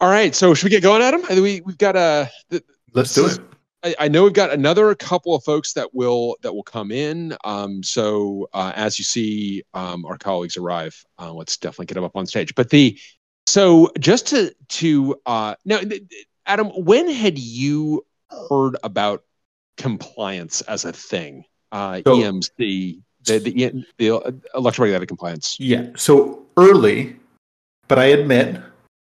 All right, so should we get going, Adam? We we've got a. Let's do it. I, I know we've got another couple of folks that will that will come in. Um, so uh, as you see um, our colleagues arrive, uh, let's definitely get them up on stage. But the so just to to uh, now, Adam, when had you heard about compliance as a thing? Uh, so, EMC, the the, the electromagnetic compliance. Yeah. So early, but I admit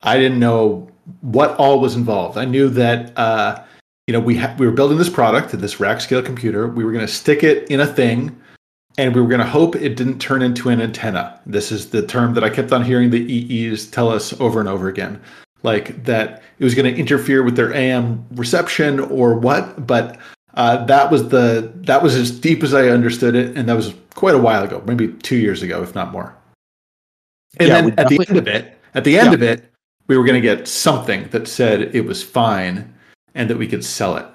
I didn't know what all was involved. I knew that uh, you know we ha- we were building this product, this rack scale computer. We were going to stick it in a thing, and we were going to hope it didn't turn into an antenna. This is the term that I kept on hearing the EEs tell us over and over again, like that it was going to interfere with their AM reception or what. But uh, that was the that was as deep as I understood it, and that was quite a while ago, maybe two years ago, if not more. And yeah, then at the end of it, at the end yeah. of it, we were going to get something that said it was fine and that we could sell it.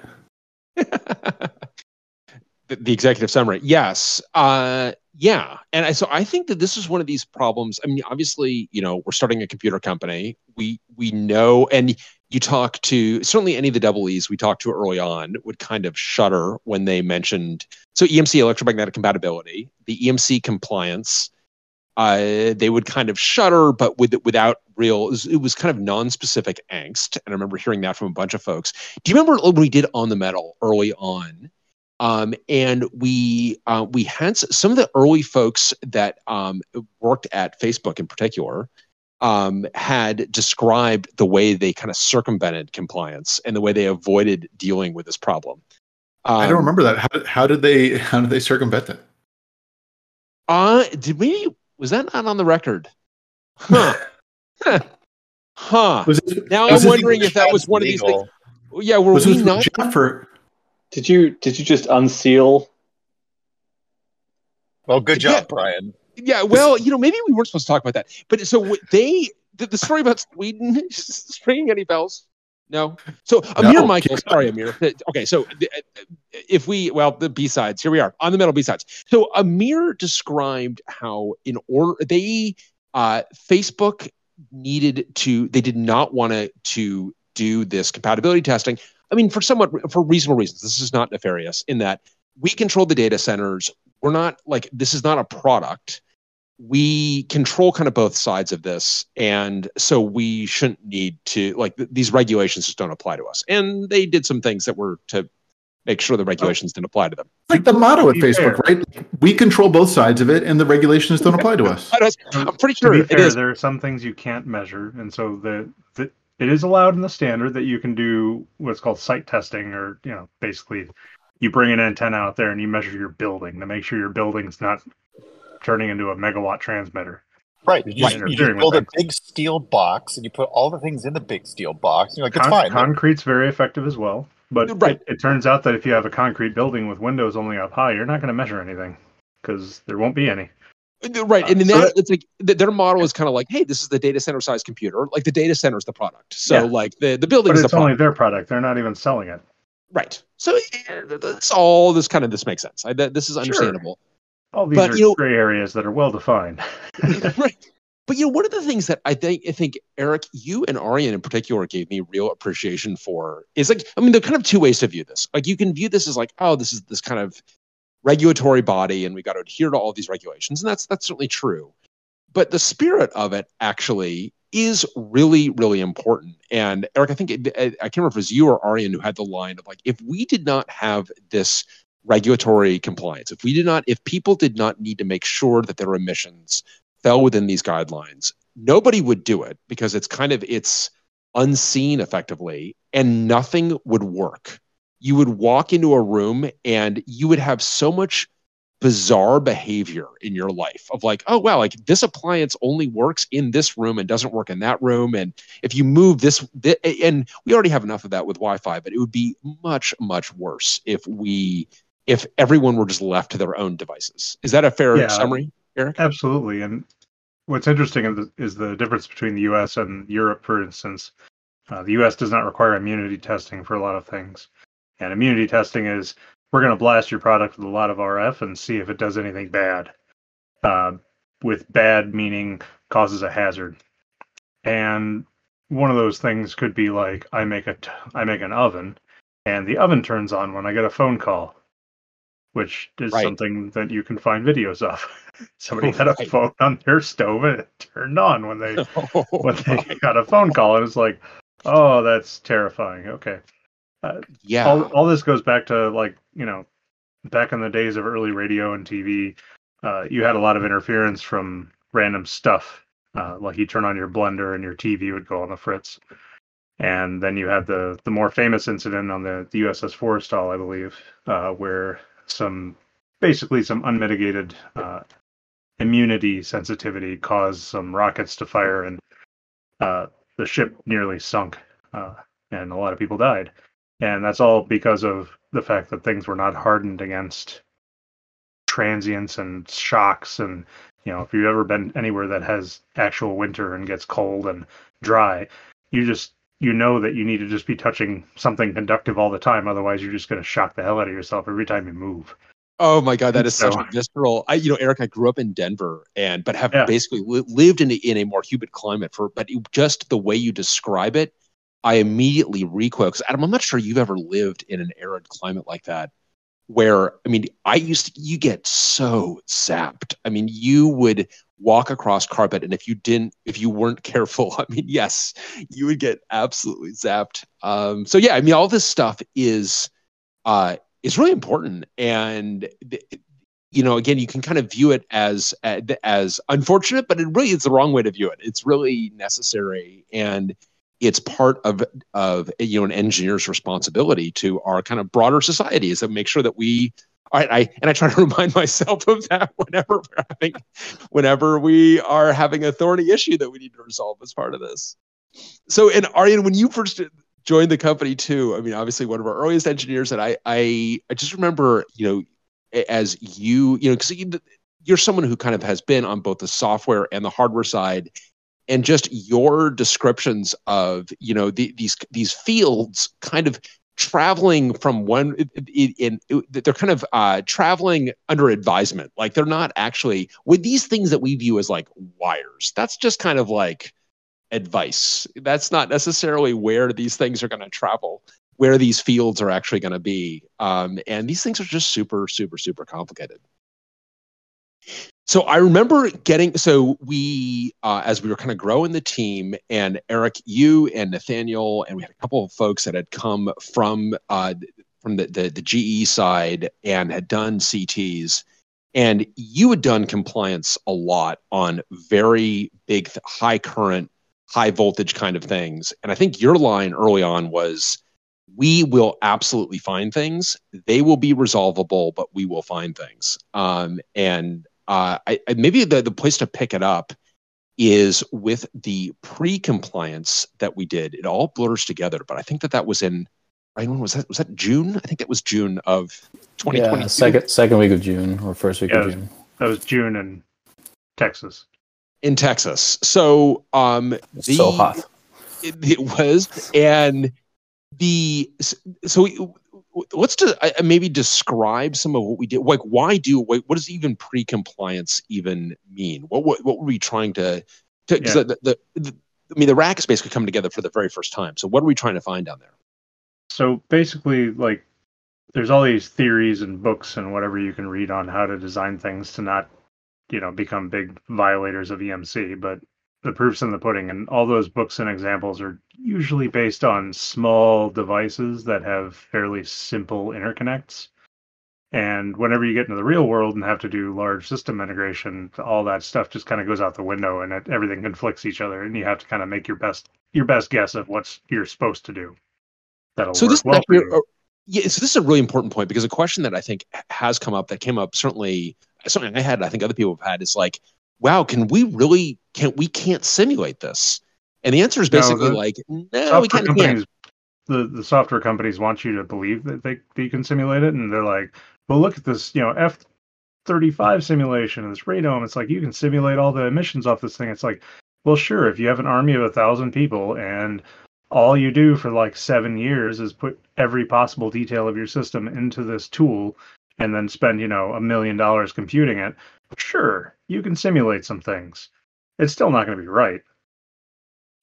the, the, executive summary, yes, uh, yeah, and I, so I think that this is one of these problems. I mean, obviously, you know, we're starting a computer company. We we know, and you talk to certainly any of the double E's we talked to early on would kind of shudder when they mentioned so EMC electromagnetic compatibility, the EMC compliance uh, they would kind of shudder, but with without real, it was, it was, kind of non-specific angst. And I remember hearing that from a bunch of folks. Do you remember when we did on the metal early on? Um, and we uh, we had some of the early folks that um, worked at Facebook in particular um, had described the way they kind of circumvented compliance and the way they avoided dealing with this problem. I don't um, remember that. How, how did they how did they circumvent it? Uh, did we was that not on the record? Huh. huh. It, now I'm wondering if that was one legal. of these things. Yeah, were was we not? Jennifer, did you did you just unseal? Well, good job, yeah. Bryan. Yeah, well, you know, maybe we weren't supposed to talk about that, but so they the, the story about Sweden is ringing any bells? No. So Amir no. Michael, sorry, Amir. Okay, so uh, if we well the B sides, here we are on the metal B sides. So Amir described how in order they uh, Facebook needed to they did not want to to do this compatibility testing. I mean, for somewhat for reasonable reasons. This is not nefarious in that we control the data centers. We're not like this is not a product we control kind of both sides of this and so we shouldn't need to like th- these regulations just don't apply to us and they did some things that were to make sure the regulations didn't apply to them like the motto at facebook right we control both sides of it and the regulations don't apply to us i'm pretty sure to be fair, there are some things you can't measure and so the, the it is allowed in the standard that you can do what's called site testing or you know basically you bring an antenna out there and you measure your building to make sure your building's not turning into a megawatt transmitter. Right. You, just, you just build a big steel box and you put all the things in the big steel box. And you're like, it's Con- fine. Concrete's very effective as well. But right. it, it, turns out that if you have a concrete building with windows only up high, you're not going to measure anything because there won't be any. Right, and in uh, that, it's like their model is kind of like, hey, this is the data center size computer. Like the data center is the product, so yeah. like the the building but is it's the only their product. They're not even selling it. Right. So it's all this kind of this makes sense. I, this is understandable. Sure. All these but, are you know, gray areas that are well defined. right. But you know, one of the things that I think I think Eric, you and Arjen in particular gave me real appreciation for is like, I mean, there are kind of two ways to view this. Like you can view this as like, oh, this is this kind of regulatory body and we got to adhere to all these regulations. And that's that's certainly true. But the spirit of it actually is really, really important. And Eric, I think it, I can't remember if it was you or Arjen who had the line of like, if we did not have this regulatory compliance, if we did not, if people did not need to make sure that their emissions fell within these guidelines, nobody would do it because it's kind of it's unseen effectively and nothing would work. You would walk into a room and you would have so much bizarre behavior in your life of like, oh wow, like this appliance only works in this room and doesn't work in that room. And if you move this, th- and we already have enough of that with Wi-Fi, but it would be much, much worse if we if everyone were just left to their own devices. Is that a fair yeah, summary, Eric? Absolutely. And what's interesting is the, difference between the U.S. and Europe, for instance. Uh, the U.S. does not require immunity testing for a lot of things, and immunity testing is we're going to blast your product with a lot of RF and see if it does anything bad. Uh, with bad meaning causes a hazard. And one of those things could be like I make a t- I make an oven, and the oven turns on when I get a phone call, which is Right. something that you can find videos of. Somebody had a Right. phone on their stove and it turned on when they Oh, when they got a phone call, and it's like, oh, that's terrifying. Okay, yeah. all all this goes back to like you know, back in the days of early radio and TV, uh, you had a lot of interference from random stuff. Uh, like you turn on your blender and your TV would go on the fritz. And then you had the the more famous incident on the, the USS Forrestal, I believe, uh, where some basically some unmitigated uh, immunity sensitivity caused some rockets to fire and uh, the ship nearly sunk, uh, and a lot of people died. And that's all because of the fact that things were not hardened against transients and shocks. And, you know, if you've ever been anywhere that has actual winter and gets cold and dry, you just, you know that you need to just be touching something conductive all the time. Otherwise, you're just going to shock the hell out of yourself every time you move. Oh my god, that is such So- a visceral. I, you know, Eric, I grew up in Denver, and but have Yeah. basically li- lived in a, in a more humid climate for. But it- just the way you describe it, I immediately recoil. Because Adam, I'm not sure you've ever lived in an arid climate like that, where I mean, I used to, you get so zapped. I mean, you would walk across carpet, and if you didn't, if you weren't careful, I mean, yes, you would get absolutely zapped. Um, so yeah, I mean, all this stuff is. Uh, is really important and you know again you can kind of view it as as unfortunate but it really is the wrong way to view it it's really necessary and it's part of of you know an engineer's responsibility to our kind of broader society is to make sure that we all right, I and I try to remind myself of that whenever we're having, whenever we are having a thorny issue that we need to resolve as part of this. So, and Arjen, when you first joined the company too. I mean, obviously one of our earliest engineers, and I, I, I just remember, you know, as you, you know, because you, you're someone who kind of has been on both the software and the hardware side, and just your descriptions of, you know, the, these these fields kind of traveling from one in, in, they're kind of uh, traveling under advisement like they're not actually with these things that we view as like wires that's just kind of like advice. That's not necessarily where these things are going to travel, where these fields are actually going to be. Um, and these things are just super, super, super complicated. So I remember getting so we uh, as we were kind of growing the team, and Eric, you and Nathanael, and we had a couple of folks that had come from uh, from the, the the GE side and had done CTs and you had done compliance a lot on very big high current high voltage kind of things. And I think your line early on was we will absolutely find things. They will be resolvable, but we will find things. Um, and uh, I, I, maybe the, the place to pick it up is with the pre compliance that we did. It all blurs together, but I think that that was in. I don't know, was that was that June? I think that was June of 2020. Yeah, second second week of June or first week Yeah, of June. That was June in Texas. in Texas. So um, the, so hot. it, it was and the so we, let's just uh, maybe describe some of what we did like why do what, what does even pre-compliance even mean what what, what were we trying to because Yeah. the, the, the i mean the rack is basically coming together for the very first time so what are we trying to find down there So basically, like, there's all these theories and books and whatever you can read on how to design things to not, you know, become big violators of EMC. But the proof's in the pudding, and all those books and examples are usually based on small devices that have fairly simple interconnects. And whenever you get into the real world and have to do large system integration, all that stuff just kind of goes out the window, and it, everything conflicts each other, and you have to kind of make your best your best guess of what's you're supposed to do. That'll so work this is well for you. a- yeah so this is a really important point because a question that i think has come up that came up certainly something i had i think other people have had is like wow can we really can we can't simulate this and the answer is basically the like no we can't, can't. the, the software companies want you to believe that they, that you can simulate it and they're like well look at this you know f 35 simulation of this radome it's like you can simulate all the emissions off this thing it's like well sure if you have an army of a thousand people and all you do for like seven years is put every possible detail of your system into this tool and then spend you know a million dollars computing it sure you can simulate some things it's still not going to be right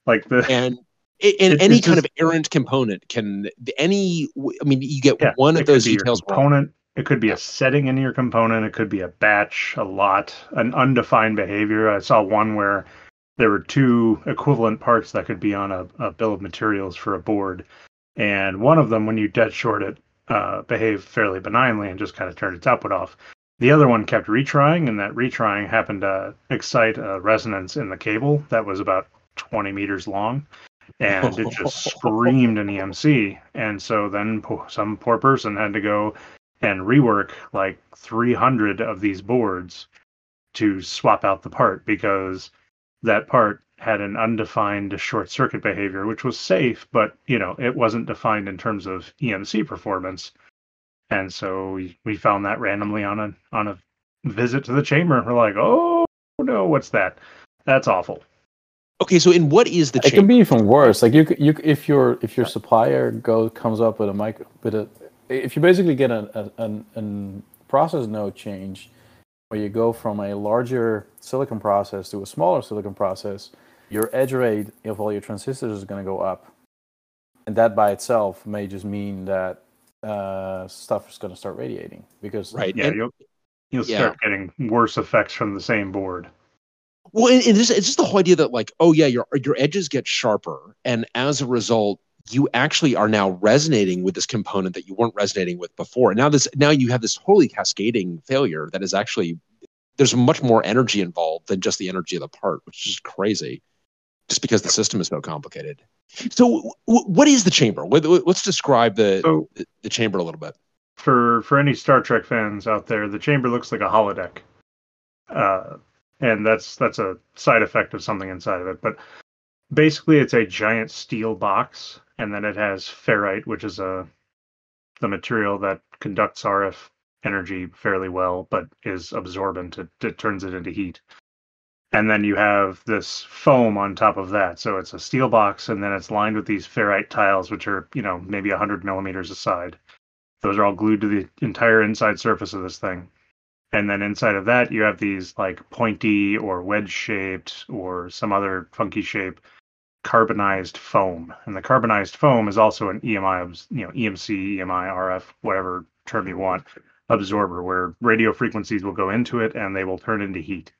like the and And It- any kind just- of errant component can any. I mean, you get Yeah, one of those could be your details wrong. component. It could be a setting in your component. It could be a batch, a lot, an undefined behavior. I saw one where there were two equivalent parts that could be on a, a bill of materials for a board, and one of them, when you dead short it, uh, behaved fairly benignly and just kind of turned its output off. The other one kept retrying, and that retrying happened to excite a resonance in the cable that was about 20 meters long and it just screamed an EMC. And so then some poor person had to go and rework like 300 of these boards to swap out the part because that part had an undefined short circuit behavior, which was safe, but you know it wasn't defined in terms of EMC performance. And so we, we found that randomly on a on a visit to the chamber. We're like, oh no, what's that? That's awful. Okay, so in what is the It can be even worse. Like you, c- you, c- if your if your supplier go comes up with a mic with a, if you basically get a, a an, an process node change, where you go from a larger silicon process to a smaller silicon process, your edge rate of all your transistors is going to go up, and that by itself may just mean that uh, stuff is going to start radiating because Right. Yeah, and- you'll you'll Yeah. start getting worse effects from the same board. Well, and, and this, it's just the whole idea that like, oh yeah, your your edges get sharper, and as a result, you actually are now resonating with this component that you weren't resonating with before. And now this now you have this wholly cascading failure that is actually there's much more energy involved than just the energy of the part, which is crazy, just because the system is so complicated. So, w- what is the chamber? Let- Let's describe the, So the the chamber a little bit. for for any Star Trek fans out there, the chamber looks like a holodeck, uh, and that's that's a side effect of something inside of it. But basically, it's a giant steel box, and then it has ferrite, which is a the material that conducts RF energy fairly well, but is absorbent. It, it turns it into heat. And then you have this foam on top of that. So it's a steel box, and then it's lined with these ferrite tiles, which are, you know, maybe 100 millimeters aside. Those are all glued to the entire inside surface of this thing. And then inside of that, you have these like pointy or wedge shaped or some other funky shape carbonized foam. And the carbonized foam is also an EMI, you know, EMC, EMI, RF, whatever term you want, absorber, where radio frequencies will go into it and they will turn into heat.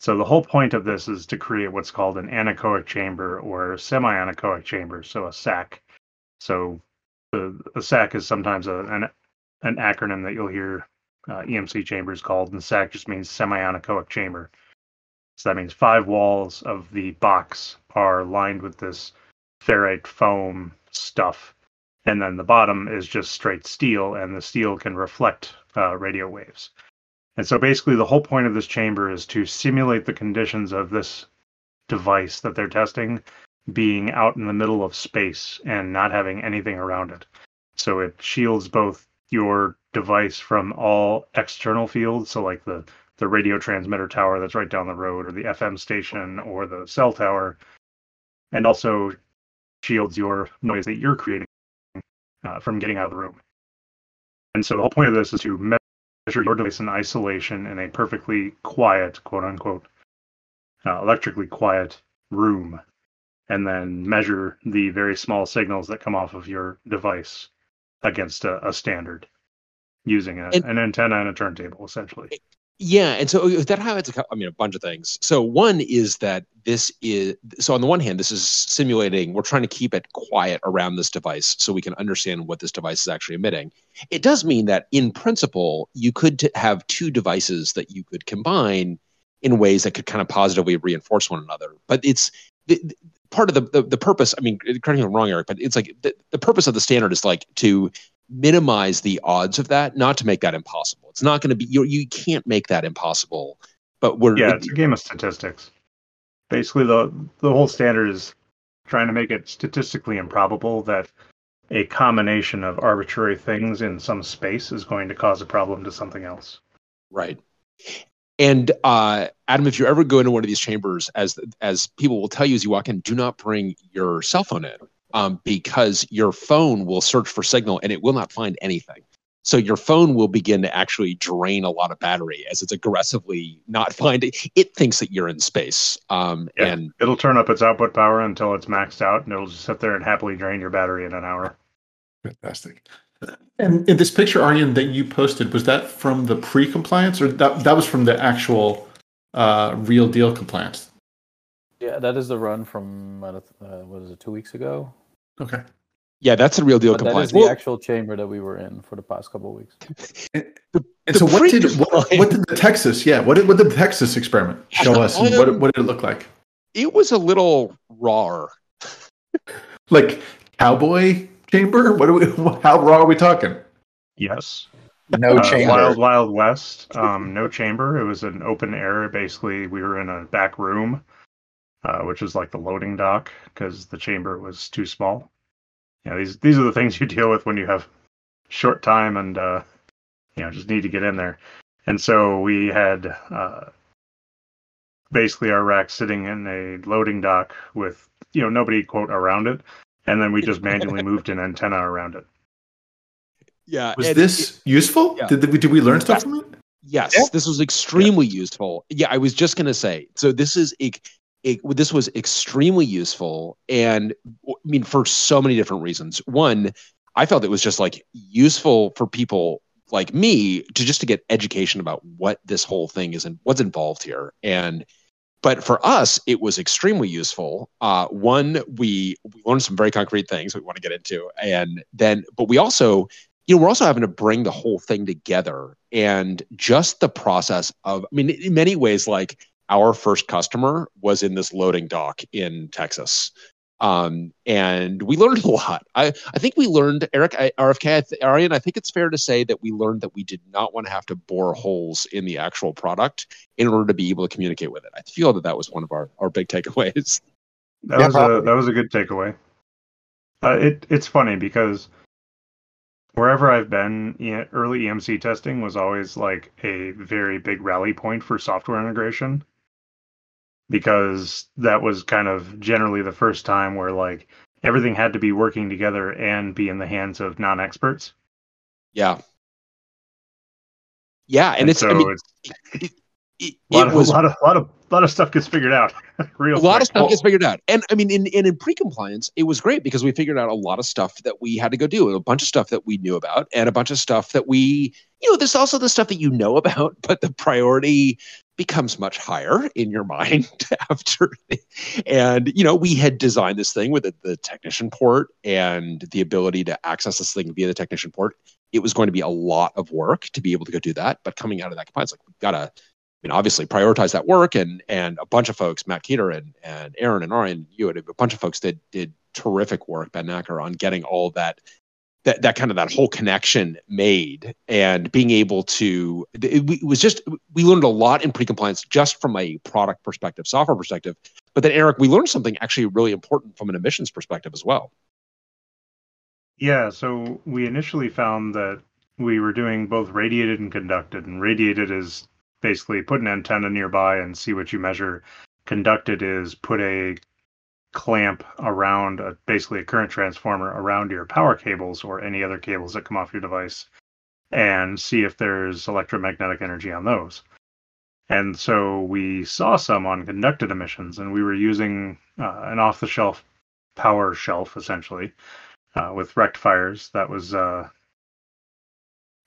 So the whole point of this is to create what's called an anechoic chamber or semi-anechoic chamber, so a SAC. So the, the SAC is sometimes a, an an acronym that you'll hear uh, EMC chambers called, and SAC just means semi-anechoic chamber. So that means five walls of the box are lined with this ferrite foam stuff, and then the bottom is just straight steel, and the steel can reflect uh, radio waves. And so basically, the whole point of this chamber is to simulate the conditions of this device that they're testing being out in the middle of space and not having anything around it. So it shields both your device from all external fields, so like the the radio transmitter tower that's right down the road, or the FM station, or the cell tower, and also shields your noise that you're creating uh, from getting out of the room. And so the whole point of this is to measure your device in isolation in a perfectly quiet, quote unquote, uh, electrically quiet room, and then measure the very small signals that come off of your device against a, a standard using a, And- an antenna and a turntable, essentially. Yeah, and so uh, that highlights a, I mean a bunch of things. So one is that this is so on the one hand, this is simulating. We're trying to keep it quiet around this device so we can understand what this device is actually emitting. It does mean that in principle, you could t- have two devices that you could combine in ways that could kind of positively reinforce one another. But it's the, the- part of the, the the purpose. I mean, correct me if I'm wrong, Eric, but it's like the, the purpose of the standard is like to minimize the odds of that, not to make that impossible. It's not going to be you. You can't make that impossible. But we're Yeah, it's a game of statistics. Basically, the the whole standard is trying to make it statistically improbable that a combination of arbitrary things in some space is going to cause a problem to something else. right. And uh, Adam, if you ever go into one of these chambers, as as people will tell you as you walk in, do not bring your cell phone in um, because your phone will search for signal and it will not find anything. So your phone will begin to actually drain a lot of battery as it's aggressively not finding. It thinks that you're in space, um, Yeah. and It'll turn up its output power until it's maxed out, and it'll just sit there and happily drain your battery in an hour. Fantastic. And in this picture, Arjen, that you posted, was that from the pre-compliance, or that that was from the actual uh, real deal compliance? Yeah, that is the run from uh, what is it? Two weeks ago. Okay. yeah, that's a real deal But that compliance. is the Well, actual chamber that we were in for the past couple of weeks. And The so, what did what, what did the Texas? Yeah, what did what did the Texas experiment show us? And what what did it look like? it was a little raw. Like cowboy chamber? What are we? How raw are we talking? Yes. No Uh, chamber. Wild Wild West. Um, no chamber. It was an open air. Basically, we were in a back room, uh, which was like the loading dock because the chamber was too small. Yeah, these these are the things you deal with when you have short time and uh, you know just need to get in there. And so we had uh, basically our rack sitting in a loading dock with you know nobody quote around it, and then we just manually moved an antenna around it. Yeah, Was and this useful? yeah. Did, did we did we learn stuff from it? Yes, Yeah. this was extremely useful. Yeah, I was just going to say. So this is a- this was extremely useful, and I mean for so many different reasons. One, I felt it was just like useful for people like me to just to get education about what this whole thing is and what's involved here. And but for us, it was extremely useful. Uh, one, we we learned some very concrete things we want to get into, and then but we also you know, we're also having to bring the whole thing together and just the process of, I mean, in many ways, like our first customer was in this loading dock in Texas. Um, and we learned a lot. I, I think we learned, Eric, I, RFK, I th- Arjen, I think it's fair to say that we learned that we did not want to have to bore holes in the actual product in order to be able to communicate with it. I feel that that was one of our, our big takeaways. That Yeah, was a that was a good takeaway. Uh, it it's funny because wherever I've been, early EMC testing was always like a very big rally point for software integration because that was kind of generally the first time where like everything had to be working together and be in the hands of non-experts. Yeah. Yeah. And, it's, so I mean, it's it, it, a lot, it of, was a lot of lot of lot of stuff gets figured out real a lot quick. of stuff gets figured out. And I mean, in, in, in pre-compliance, it was great because we figured out a lot of stuff that we had to go do, a bunch of stuff that we knew about, and a bunch of stuff that we, you know, there's also the stuff that you know about, but the priority becomes much higher in your mind after. And you know, we had designed this thing with the, technician port and the ability to access this thing via the technician port. It was going to be a lot of work to be able to go do that. But coming out of that compliance, like we've got to I mean, obviously prioritize that work and and a bunch of folks, Matt Keeter and and Aaron and Arjen, you had a bunch of folks that did terrific work, Ben Naecker, on getting all that that that kind of that whole connection made and being able to it, it was just we learned a lot in pre-compliance just from a product perspective, software perspective. But then Eric, we learned something actually really important from an emissions perspective as well. Yeah, so we initially found that we were doing both radiated and conducted, and radiated is basically put an antenna nearby and see what you measure. Conducted is put a clamp around a, basically a current transformer around your power cables or any other cables that come off your device and see if there's electromagnetic energy on those. And so we saw some on conducted emissions, and we were using uh, an off the shelf power shelf essentially uh, with rectifiers that was uh,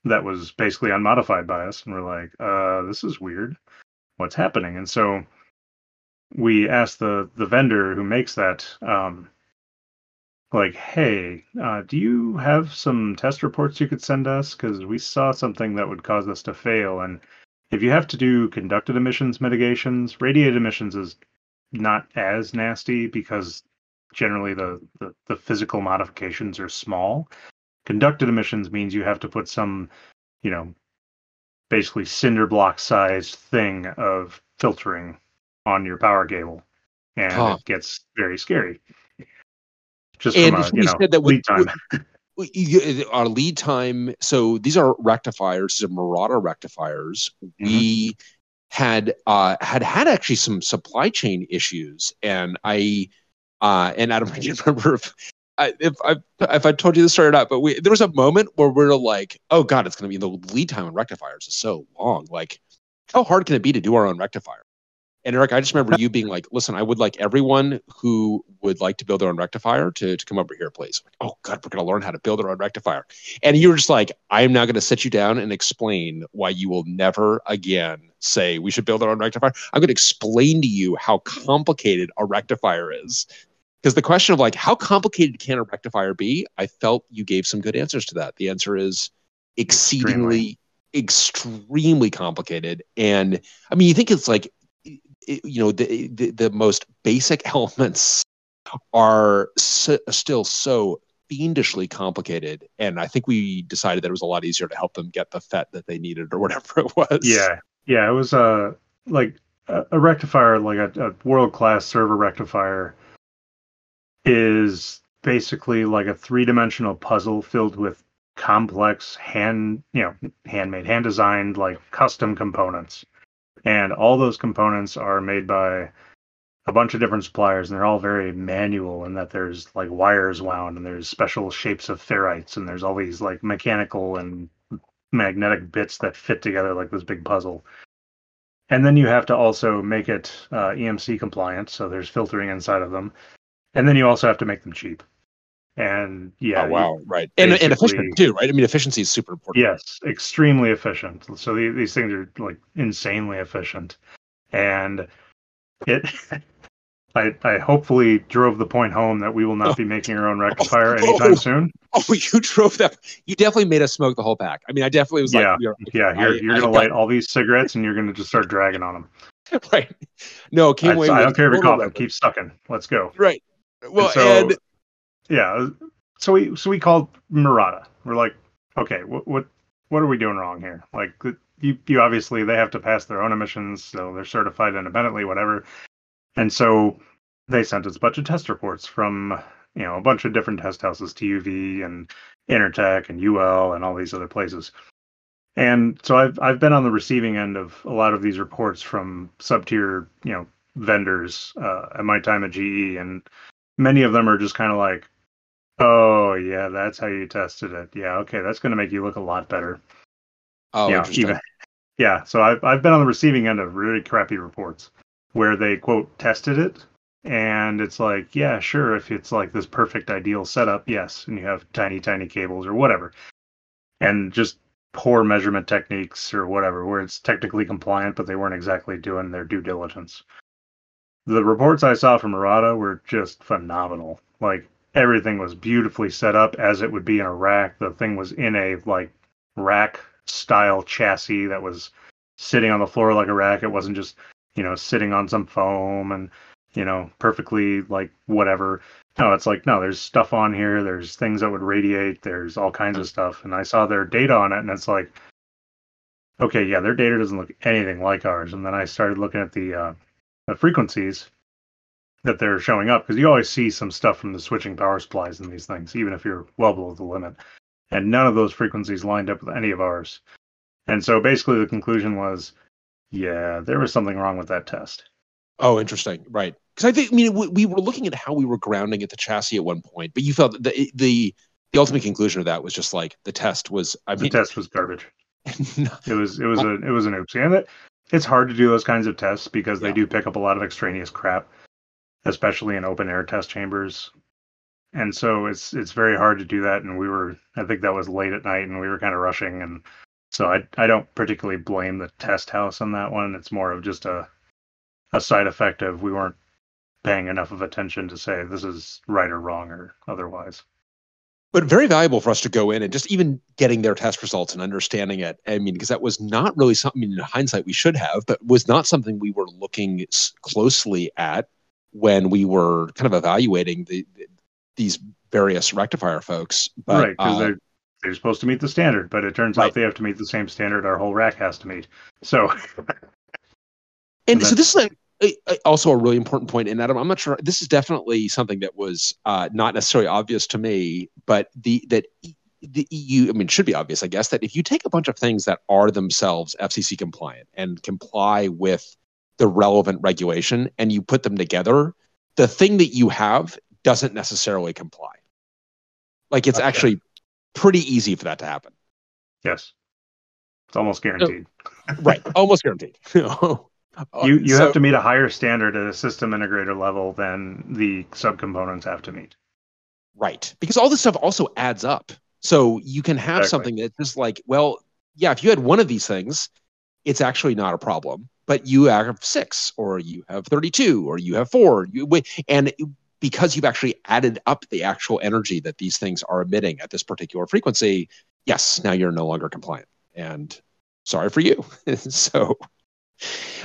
that was basically unmodified by us, and we're like, uh, "This is weird. What's happening?" And so we asked the the vendor who makes that, um, like, "Hey, uh, do you have some test reports you could send us? Because we saw something that would cause us to fail, and if you have to do conducted emissions mitigations, radiated emissions is not as nasty because generally the, the, the physical modifications are small. Conducted emissions means you have to put some, you know, basically cinder block sized thing of filtering on your power cable. And Huh. it gets very scary. Just And from a, you know, said that lead time. Our lead time so these are rectifiers these are Murata rectifiers we had uh had had actually some supply chain issues and i uh and i don't remember if I, if I if I told you this story or not, but we there was a moment where we are like, oh god, it's going to be the lead time on rectifiers is so long. Like, how hard can it be to do our own rectifier? And Eric, I just remember you being like, listen, I would like everyone who would like to build their own rectifier to, to come over here, please. Like, oh, God, we're going to learn how to build our own rectifier. And you were just like, I am now going to sit you down and explain why you will never again say we should build our own rectifier. I'm going to explain to you how complicated a rectifier is. Because the question of like, how complicated can a rectifier be? I felt you gave some good answers to that. The answer is exceedingly, extremely, extremely complicated. And I mean, you think it's like, you know the, the, the most basic elements are so, still so fiendishly complicated. And i think we decided that it was a lot easier to help them get the fet that they needed or whatever it was. Yeah. Yeah it was uh like a, a rectifier like a, a world class server rectifier is basically like a three dimensional puzzle filled with complex hand you know handmade hand designed like custom components and all those components are made by a bunch of different suppliers and they're all very manual in that there's like wires wound and there's special shapes of ferrites and there's all these like mechanical and magnetic bits that fit together like this big puzzle. And then you have to also make it uh, emc compliant so there's filtering inside of them. And then you also have to make them cheap and yeah, oh, wow, right, and and efficient too, right? I mean, efficiency is super important. Yes, extremely efficient. So the, these things are like insanely efficient, and it. I, I hopefully drove the point home that we will not be making our own oh, rectifier anytime soon. Oh, you drove that. You definitely made us smoke the whole pack. I mean, I definitely was yeah, like, you're, yeah, you're, you're going to light all these cigarettes and you're going to just start dragging on them. right. No, can't I, wait. I don't care if you're coughing. Keep sucking. Let's go. Right. Well, and, so, and yeah, so we so we called Murata. We're like, okay, what what what are we doing wrong here? Like, you you obviously they have to pass their own emissions, so they're certified independently, whatever. And so they sent us a bunch of test reports from you know a bunch of different test houses, TUV and Intertek and UL and all these other places. And so I've I've been on the receiving end of a lot of these reports from sub tier you know vendors uh, at my time at GE, and many of them are just kind of like, Oh yeah, that's how you tested it. Yeah, okay, that's going to make you look a lot better. Oh, yeah, even, yeah. So I've I've been on the receiving end of really crappy reports where they quote tested it, and it's like, yeah, sure, if it's like this perfect ideal setup, yes, and you have tiny tiny cables or whatever, and just poor measurement techniques or whatever, where it's technically compliant, but they weren't exactly doing their due diligence. The reports I saw from Murata were just phenomenal. Like everything was beautifully set up as it would be in a rack. The thing was in a like rack style chassis that was sitting on the floor like a rack. It wasn't just, you know, sitting on some foam and, you know, perfectly like whatever. No, it's like, no, there's stuff on here. There's things that would radiate. There's all kinds of stuff. And I saw their data on it and it's like, okay, yeah, their data doesn't look anything like ours. And then I started looking at the, uh, the frequencies that they're showing up because you always see some stuff from the switching power supplies in these things, even if you're well below the limit. And none of those frequencies lined up with any of ours. And so basically the conclusion was, yeah, there was something wrong with that test. Oh, interesting. Right. Because I think, I mean, we, we, were looking at how we were grounding at the chassis at one point, but you felt that the, the, the ultimate conclusion of that was just like the test was, I mean, the test was garbage. no. It was, it was a, it was an oopsie. And it, it's hard to do those kinds of tests because they do pick up a lot of extraneous crap especially in open air test chambers. And so it's it's very hard to do that. And we were I think that was late at night and we were kind of rushing and so I I don't particularly blame the test house on that one. It's more of just a a side effect of we weren't paying enough of attention to say this is right or wrong or otherwise. But very valuable for us to go in and just even getting their test results and understanding it. I mean, because that was not really something in hindsight we should have, but was not something we were looking closely at when we were kind of evaluating the, the these various rectifier folks. But, right, because uh, they're they're supposed to meet the standard, but it turns right. out they have to meet the same standard our whole rack has to meet. So, and, and so this is a, a, also a really important point. And Adam, I'm not sure this is definitely something that was uh, not necessarily obvious to me, but the that the EU, I mean, it should be obvious, I guess, that if you take a bunch of things that are themselves FCC compliant and comply with the relevant regulation and you put them together, the thing that you have doesn't necessarily comply. Like it's Okay. actually pretty easy for that to happen. Yes, it's almost guaranteed. Right, almost guaranteed. you you uh, So- have to meet a higher standard at a system integrator level than the subcomponents have to meet. Right. Because all this stuff also adds up. So you can have Exactly. something that's just like, well, yeah, if you had one of these things, it's actually not a problem. But you have six, or you have 32, or you have four. You, and because you've actually added up the actual energy that these things are emitting at this particular frequency, yes, now you're no longer compliant. And sorry for you. so,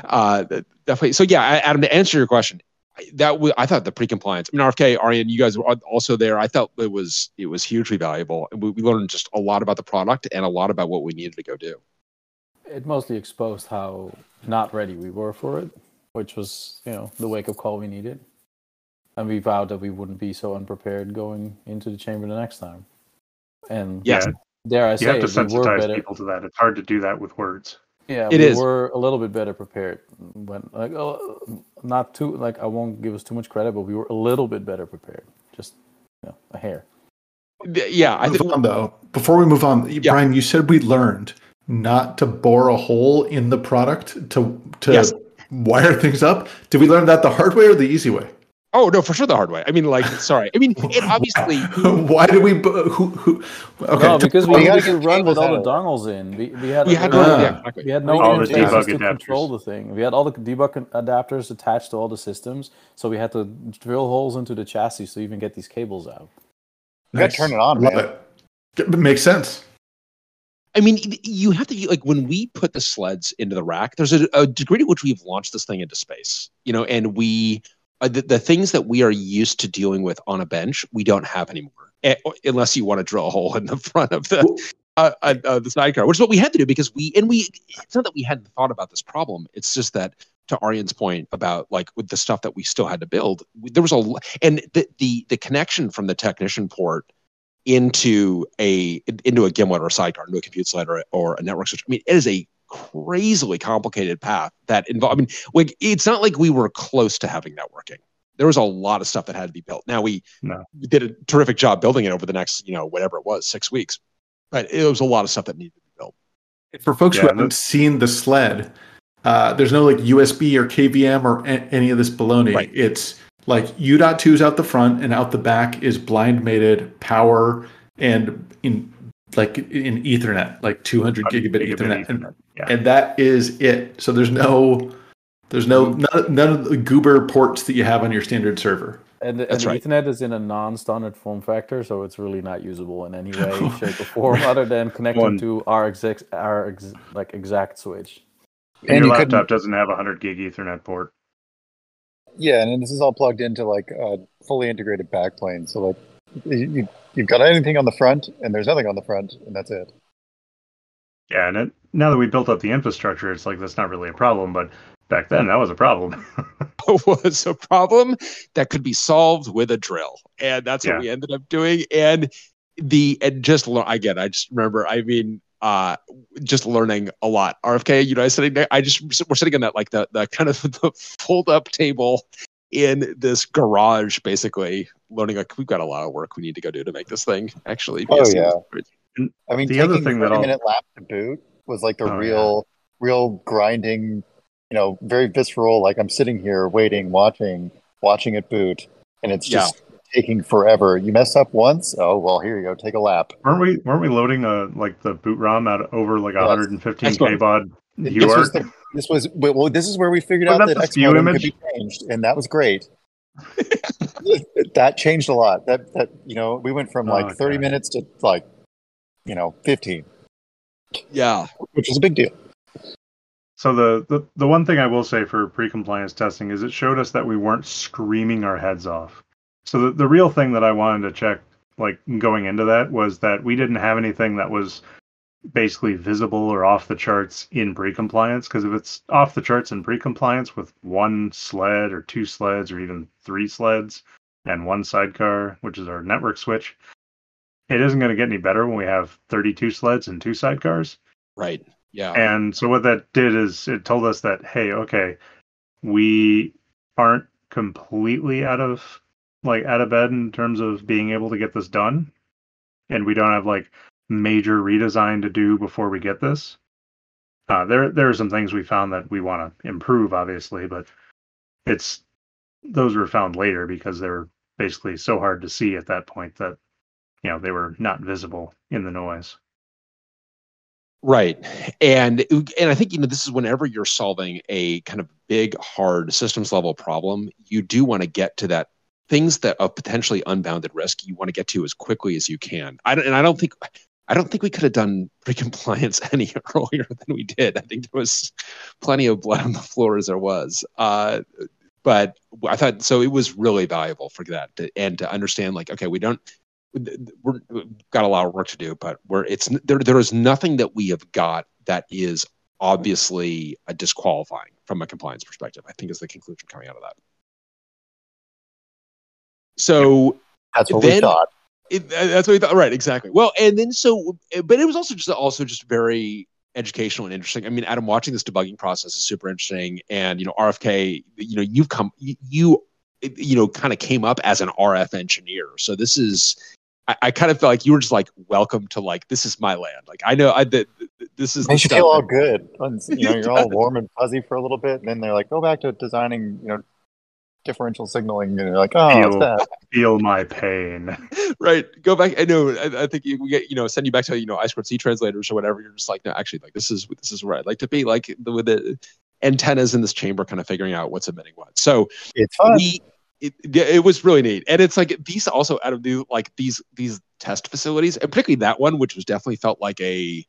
uh, definitely. So, yeah, Adam, to answer your question, that was, I thought the pre-compliance. I mean, RFK, Arjen, you guys were also there. I felt it was it was hugely valuable, and we, we learned just a lot about the product and a lot about what we needed to go do. It mostly exposed how not ready we were for it, which was, you know, the wake up call we needed. And we vowed that we wouldn't be so unprepared going into the chamber the next time. And Yeah, dare I you say, have to it, we sensitize better. people to that. It's hard to do that with words. Yeah, It we is. were a little bit better prepared. When like, oh, not too like I won't give us too much credit, but we were a little bit better prepared. Just you know, a hair. Yeah, I move think on though. Before we move on, Bryan, you said we learned not to bore a hole in the product to to Yes. wire things up. Did we learn that the hard way or the easy way? Oh no, for sure the hard way. I mean, like, sorry. I mean, it obviously. Why do we? Who? Who? Okay. no, because we had gotta get run with all the dongles in. We, we had We had no, to, Ah. yeah, exactly. we had no All the interfaces debug to adapters. control the thing. We had all the debug adapters attached to all the systems, so we had to drill holes into the chassis to even get these cables out. You gotta turn it on, Love man. it. It makes sense. I mean, you have to like when we put the sleds into the rack. There's a, a degree to which we've launched this thing into space, you know, and we uh, the, the things that we are used to dealing with on a bench, we don't have anymore, Eh, unless you want to drill a hole in the front of the uh, uh, uh, the sidecar, which is what we had to do because we and we. It's not that we hadn't thought about this problem. It's just that to Arjen's point about like with the stuff that we still had to build, we- there was a and the the the connection from the technician port into a into a gimlet or a sidecar, into a compute sled or, or a network switch. I mean, it is a crazily complicated path that involve. I mean, like it's not like we were close to having networking. There was a lot of stuff that had to be built. Now we, No. did a terrific job building it over the next, you know, whatever it was, six weeks. But it was a lot of stuff that needed to be built. For folks who haven't that- seen the sled, uh, there's no like USB or KVM or a- any of this baloney. Right. It's like U.2 is out the front and out the back is blind mated power and in like in Ethernet, like 200 gigabit, Ethernet. And, Yeah. and that is it. So there's no there's no mm-hmm. none, none of the goober ports that you have on your standard server. And, the- and the right. Ethernet is in a non-standard form factor, so it's really not usable in any way, shape, or form, other than connecting to our exact, our ex, like exact switch. And And your you laptop doesn't have a 100 gig Ethernet port. Yeah, and this is all plugged into like a fully integrated backplane. So like you, you you've got anything on the front, and there's nothing on the front, and that's it. Yeah, and it, now that we built up the infrastructure, it's like that's not really a problem. But back then, that was a problem. was a problem that could be solved with a drill, and that's Yeah. what we ended up doing. And the and just lear- again, I just remember. I mean, uh, just learning a lot. RFK, you know, I sitting there. I just we're sitting in that like the the kind of the fold up table in this garage, basically learning. Like we've got a lot of work we need to go do to make this thing actually. Oh, yeah. seamless- I mean, The other thing that thirty I'll- minute lap to boot was like the Oh, real, real grinding. You know, very visceral. Like I'm sitting here waiting, watching, watching it boot, and it's Yeah. Just taking forever. You mess up once, oh well, here you go, take a lap. weren't we? Weren't we loading a like the boot ROM at over like a Yes. 115 Excellent. kbaud This was the, this was well. This is where we figured Wasn't out that that the X SPU could be changed, and that was great. that changed a lot. That that you know, we went from like Oh, 30 okay. minutes to like you know 15, Yeah, which is a big deal. So the, the the one thing I will say for pre-compliance testing is it showed us that we weren't screaming our heads off. So the, the real thing that I wanted to check, like going into that, was that we didn't have anything that was basically visible or off the charts in pre-compliance. Because if it's off the charts in pre-compliance with one sled or two sleds or even three sleds and one sidecar, which is our network switch, it isn't going to get any better when we have 32 sleds and two sidecars. right. Yeah, And so what that did is it told us that hey, okay, we aren't completely out of like out of bed in terms of being able to get this done, and we don't have like major redesign to do before we get this. Uh, there there are some things we found that we want to improve, obviously, but it's those were found later because they're basically so hard to see at that point that you know they were not visible in the noise. Right. And and I think you know this is whenever you're solving a kind of big hard systems level problem, you do want to get to that things that of potentially unbounded risk you want to get to as quickly as you can. I don't, and I don't think I don't think we could have done pre-compliance any earlier than we did. I think there was plenty of blood on the floor as there was. Uh, but I thought so. It was really valuable for that to, and to understand like, okay, we don't we're we've got a lot of work to do, but we're it's there. There is nothing that we have got that is obviously a disqualifying from a compliance perspective. I think is the conclusion coming out of that. So That's what Then- we thought. it, uh, that's what we thought. Right, exactly. Well, and then so, but it was also just also just very educational and interesting. I mean, Adam, watching this debugging process is super interesting. And you know, RFK, you know, you've come, you, you, you know, kind of came up as an RF engineer. So this is, I, I kind of feel like you were just like, welcome to like this is my land. Like I know I that this is the Makes you feel all good. You know, you're all warm and fuzzy for a little bit, and then they're like, "Go back to designing." You know, differential signaling, and you're like, "Oh, it's Feel- that." Feel my pain. right go back i know I, I think you, we get you know send you back to you know i squared c translators or whatever you're just like no actually like this is this is where i'd like to be like the, with the antennas in this chamber kind of figuring out what's emitting what so It's fun. we it, yeah, it was really neat and it's like these also out of the like these these test facilities and particularly that one which was definitely felt like a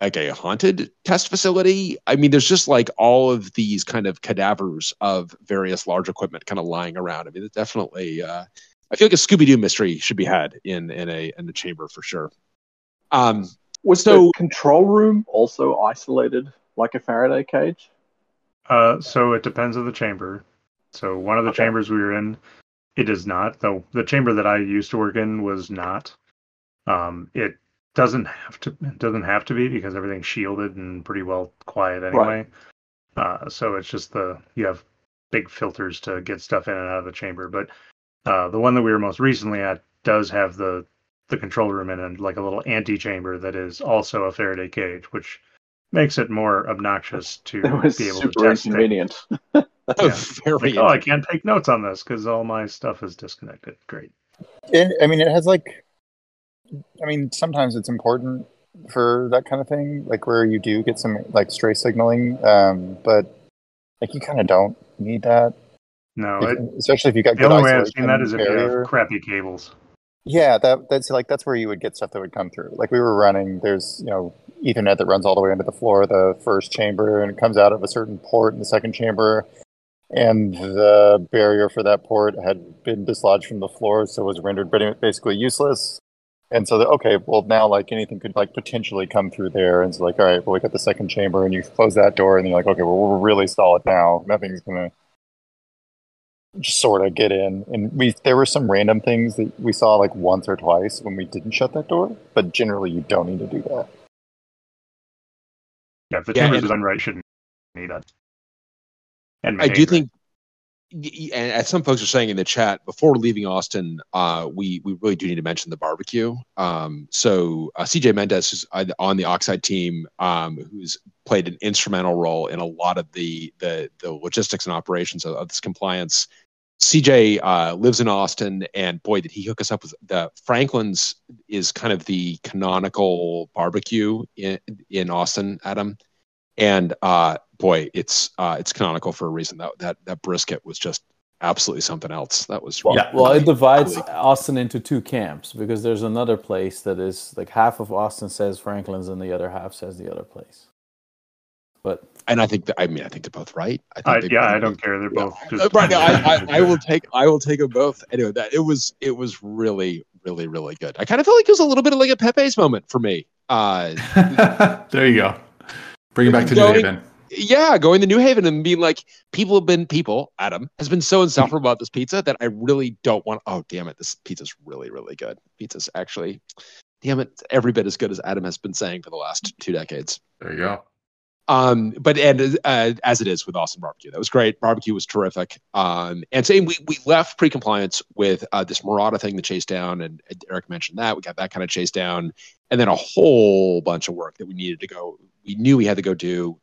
like a haunted test facility i mean there's just like all of these kind of cadavers of various large equipment kind of lying around i mean it's definitely uh i feel like a scooby-doo mystery should be had in in a in the chamber for sure um Was So- the control room also isolated like a Faraday cage? Uh, so it depends on the chamber. So one of the Okay. chambers we were in, it is not. Though the chamber that I used to work in was not. Um, it doesn't have to. It doesn't have to be because everything's shielded and pretty well quiet anyway. Uh, so it's just the you have big filters to get stuff in and out of the chamber. But uh, the one that we were most recently at does have the the control room in and like a little antechamber that is also a Faraday cage, which makes it more obnoxious to be able to super test things. inconvenient. Yeah. very Like, oh, I can't take notes on this because all my stuff is disconnected. Great. And I mean, it has like, I mean, sometimes it's important for that kind of thing, like where you do get some like stray signaling, um, but like you kind of don't need that, No, If- it, especially if you got the good only way I've seen that is if you have crappy cables. Yeah, that that's like that's where you would get stuff that would come through. Like we were running, there's you know Ethernet that runs all the way into the floor of the first chamber, and it comes out of a certain port in the second chamber, and the barrier for that port had been dislodged from the floor, so was rendered basically useless. And so, the, okay, well now like anything could like potentially come through there, and so like all right, well we got the second chamber, and you close that door, and you're like, okay, well we're really solid now. Nothing's gonna just sort of get in. And we there were some random things that we saw like once or twice when we didn't shut that door, but generally you don't need to do that. Yeah, if the Yeah, chamber's and- designed right, shouldn't need that. And I do think, y- y- and as some folks are saying in the chat, before leaving Austin, uh, we we really do need to mention the barbecue. Um, so uh, CJ Mendez, who's on- on the Oxide team, um, who's played an instrumental role in a lot of the the, the logistics and operations of, of this compliance. CJ uh, lives in Austin, and boy, did he hook us up with the Franklin's is kind of the canonical barbecue in in Austin, Adam and uh boy it's uh it's canonical for a reason that that that brisket was just absolutely something else that was Yeah. Well, it divides Really. Austin into two camps because there's another place that is like half of Austin says Franklin's and the other half says the other place. But and i think that i mean i think they're both right i think I, yeah, probably- I don't care. They're both Uh, just right no, I, I i will take i will take them both anyway that it was it was really really really good i kind of felt like it was a little bit of like a pepe's moment for me uh there you go. Bring it back to New Going- Haven. Yeah, going to New Haven and being like, people have been people. Adam has been so insufferable about this pizza that I really don't want. Oh, damn it! This pizza's really, really good. Pizza's actually, damn it, every bit as good as Adam has been saying for the last two decades. There you go. Um, but and uh, as it is with Austin Barbecue, that was great. Barbecue was terrific. Um, and same, we we left pre-compliance with uh, this Murata thing to chase down, and Eric mentioned that we got that kind of chase down, and then a whole bunch of work that we needed to go. We knew we had to go do,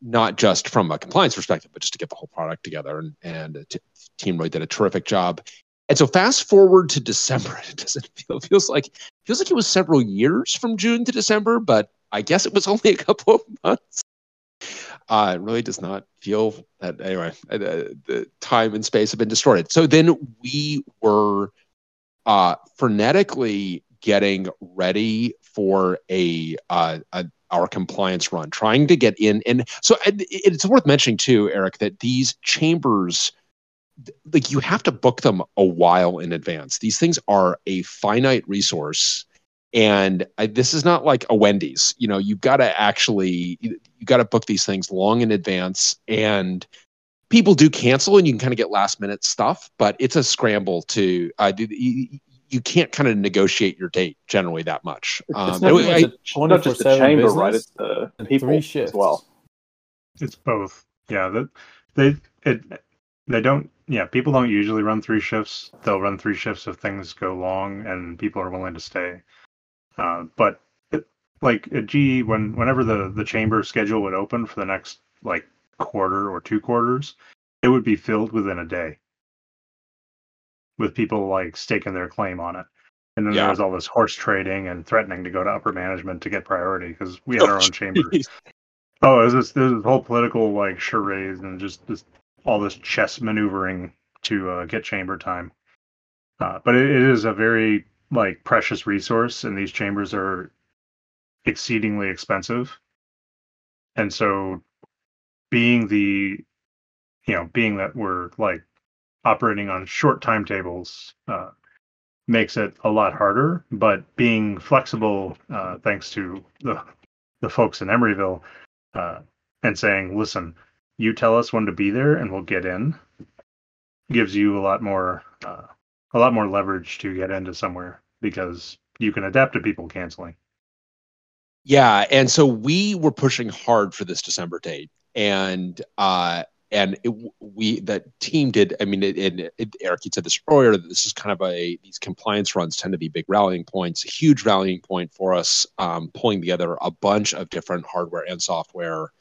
not just from a compliance perspective, but just to get the whole product together. And and t- team really did a terrific job. And so fast forward to December, it doesn't feel feels like feels like it was several years from June to December, but I guess it was only a couple of months. Uh, it really does not feel that anyway. Uh, the time and space have been distorted. So then we were uh, frenetically getting ready for a, uh, a our compliance run, trying to get in. And so it's worth mentioning too, Eric, that these chambers like you have to book them a while in advance. These things are a finite resource and I, this is not like a wendy's you know you've got to actually you, you got to book these things long in advance and people do cancel and you can kind of get last minute stuff but it's a scramble to uh, you, you can't kind of negotiate your date generally that much. Um, it's not, I, just, I, not just the chamber right? it's the people three shifts. as well. It's both. Yeah that they it they don't yeah people don't usually run three shifts. They'll run three shifts if things go long and people are willing to stay. Uh, but it, like at GE, when whenever the the chamber schedule would open for the next like quarter or two quarters, it would be filled within a day with people like staking their claim on it. And then yeah. there was all this horse trading and threatening to go to upper management to get priority because we had oh, our own chamber. Oh, it was this, this whole political like charades and just this all this chess maneuvering to uh, get chamber time. Uh, but it, it is a very like precious resource and these chambers are exceedingly expensive and so being the you know being that we're like operating on short timetables uh, makes it a lot harder but being flexible uh, thanks to the the folks in emeryville uh, and saying listen you tell us when to be there and we'll get in gives you a lot more uh, a lot more leverage to get into somewhere because you can adapt to people canceling. Yeah, and so we were pushing hard for this December date, and uh, and it, we that team did. I mean, Eric, you said this earlier. This is kind of a these compliance runs tend to be big rallying points, a huge rallying point for us, um, pulling together a bunch of different hardware and software.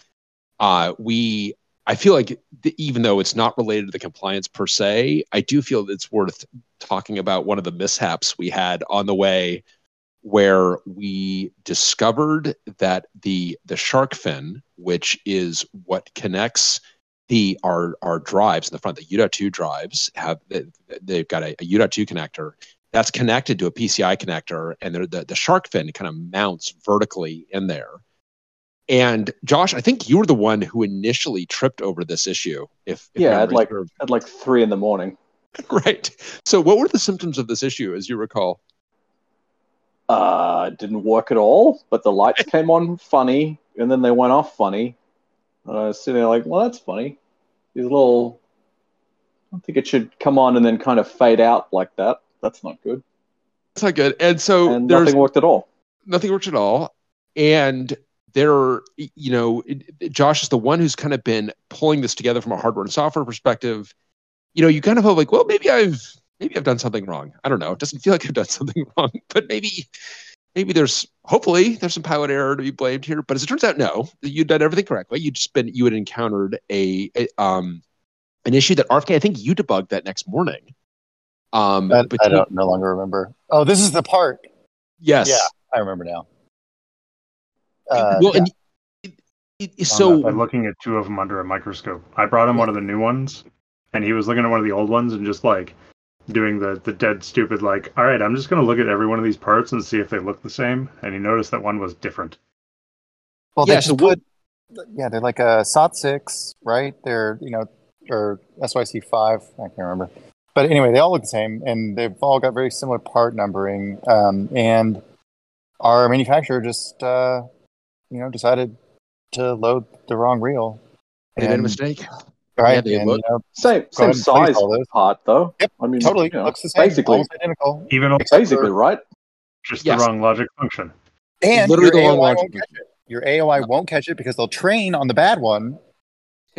Uh, we I feel like the, even though it's not related to the compliance per se, I do feel it's worth talking about one of the mishaps we had on the way where we discovered that the the shark fin, which is what connects the our our drives in the front, the U.2 drives have they've got a, a U.2 connector that's connected to a PCI connector, and the the shark fin kind of mounts vertically in there. And Josh, I think you were the one who initially tripped over this issue. If, if yeah, at like at like three in the morning. right. So, what were the symptoms of this issue, as you recall? Uh, didn't work at all. But the lights came on funny, and then they went off funny. And I was sitting there like, well, that's funny. These little. I don't think it should come on and then kind of fade out like that. That's not good. That's not good. And so and nothing worked at all. Nothing worked at all. And there, you know, Josh is the one who's kind of been pulling this together from a hardware and software perspective. You know, you kind of feel like, well, maybe I've maybe I've done something wrong. I don't know. It doesn't feel like I've done something wrong, but maybe maybe there's hopefully there's some pilot error to be blamed here. But as it turns out, no, you'd done everything correctly. You just been you had encountered a, a um an issue that RFK, I think you debugged that next morning. Um, that, I don't no longer remember. Oh, this is the part. Yes. Yeah, I remember now. Uh, well, yeah. and it, it, so by looking at two of them under a microscope, I brought him one of the new ones, and he was looking at one of the old ones and just like doing the the dead stupid like, all right, I'm just gonna look at every one of these parts and see if they look the same, and he noticed that one was different. Well, yeah, they so put, yeah, they're like a SOT six, right? They're you know, or SYC five, I can't remember. But anyway, they all look the same, and they've all got very similar part numbering. Um, and our manufacturer just uh, you know, decided to load the wrong reel. They and, made a mistake. Right. Yeah, and, you uh, know, same same size part though. Yep. I mean, totally you know, looks the same. Basically, identical. Even basically, right? Just yes. the wrong logic function. And literally the wrong logic function. Your AOI won't catch it because they'll train on the bad one,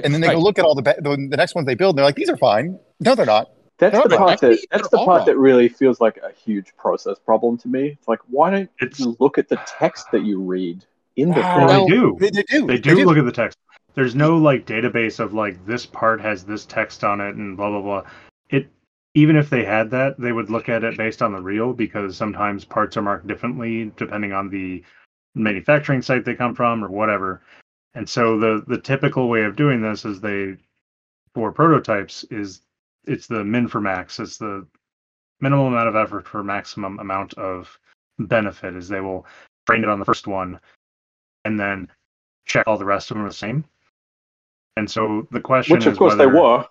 and then they go look at all the ba- the, the next ones they build. And they're like, these are fine. No, they're not. That's They're the not part that that's the all part wrong. that really feels like a huge process problem to me. It's like why don't It's you look at the text that you read in the Wow. thing? well, they do. They, they do. They do look at the text. There's no like database of like this part has this text on it and blah blah blah. It even if they had that, they would look at it based on the real because sometimes parts are marked differently depending on the manufacturing site they come from or whatever. And so the the typical way of doing this is they for prototypes is it's the min for max. It's the minimum amount of effort for maximum amount of benefit is they will train it on the first one and then check all the rest of them are the same. And so the question Which of is course they were.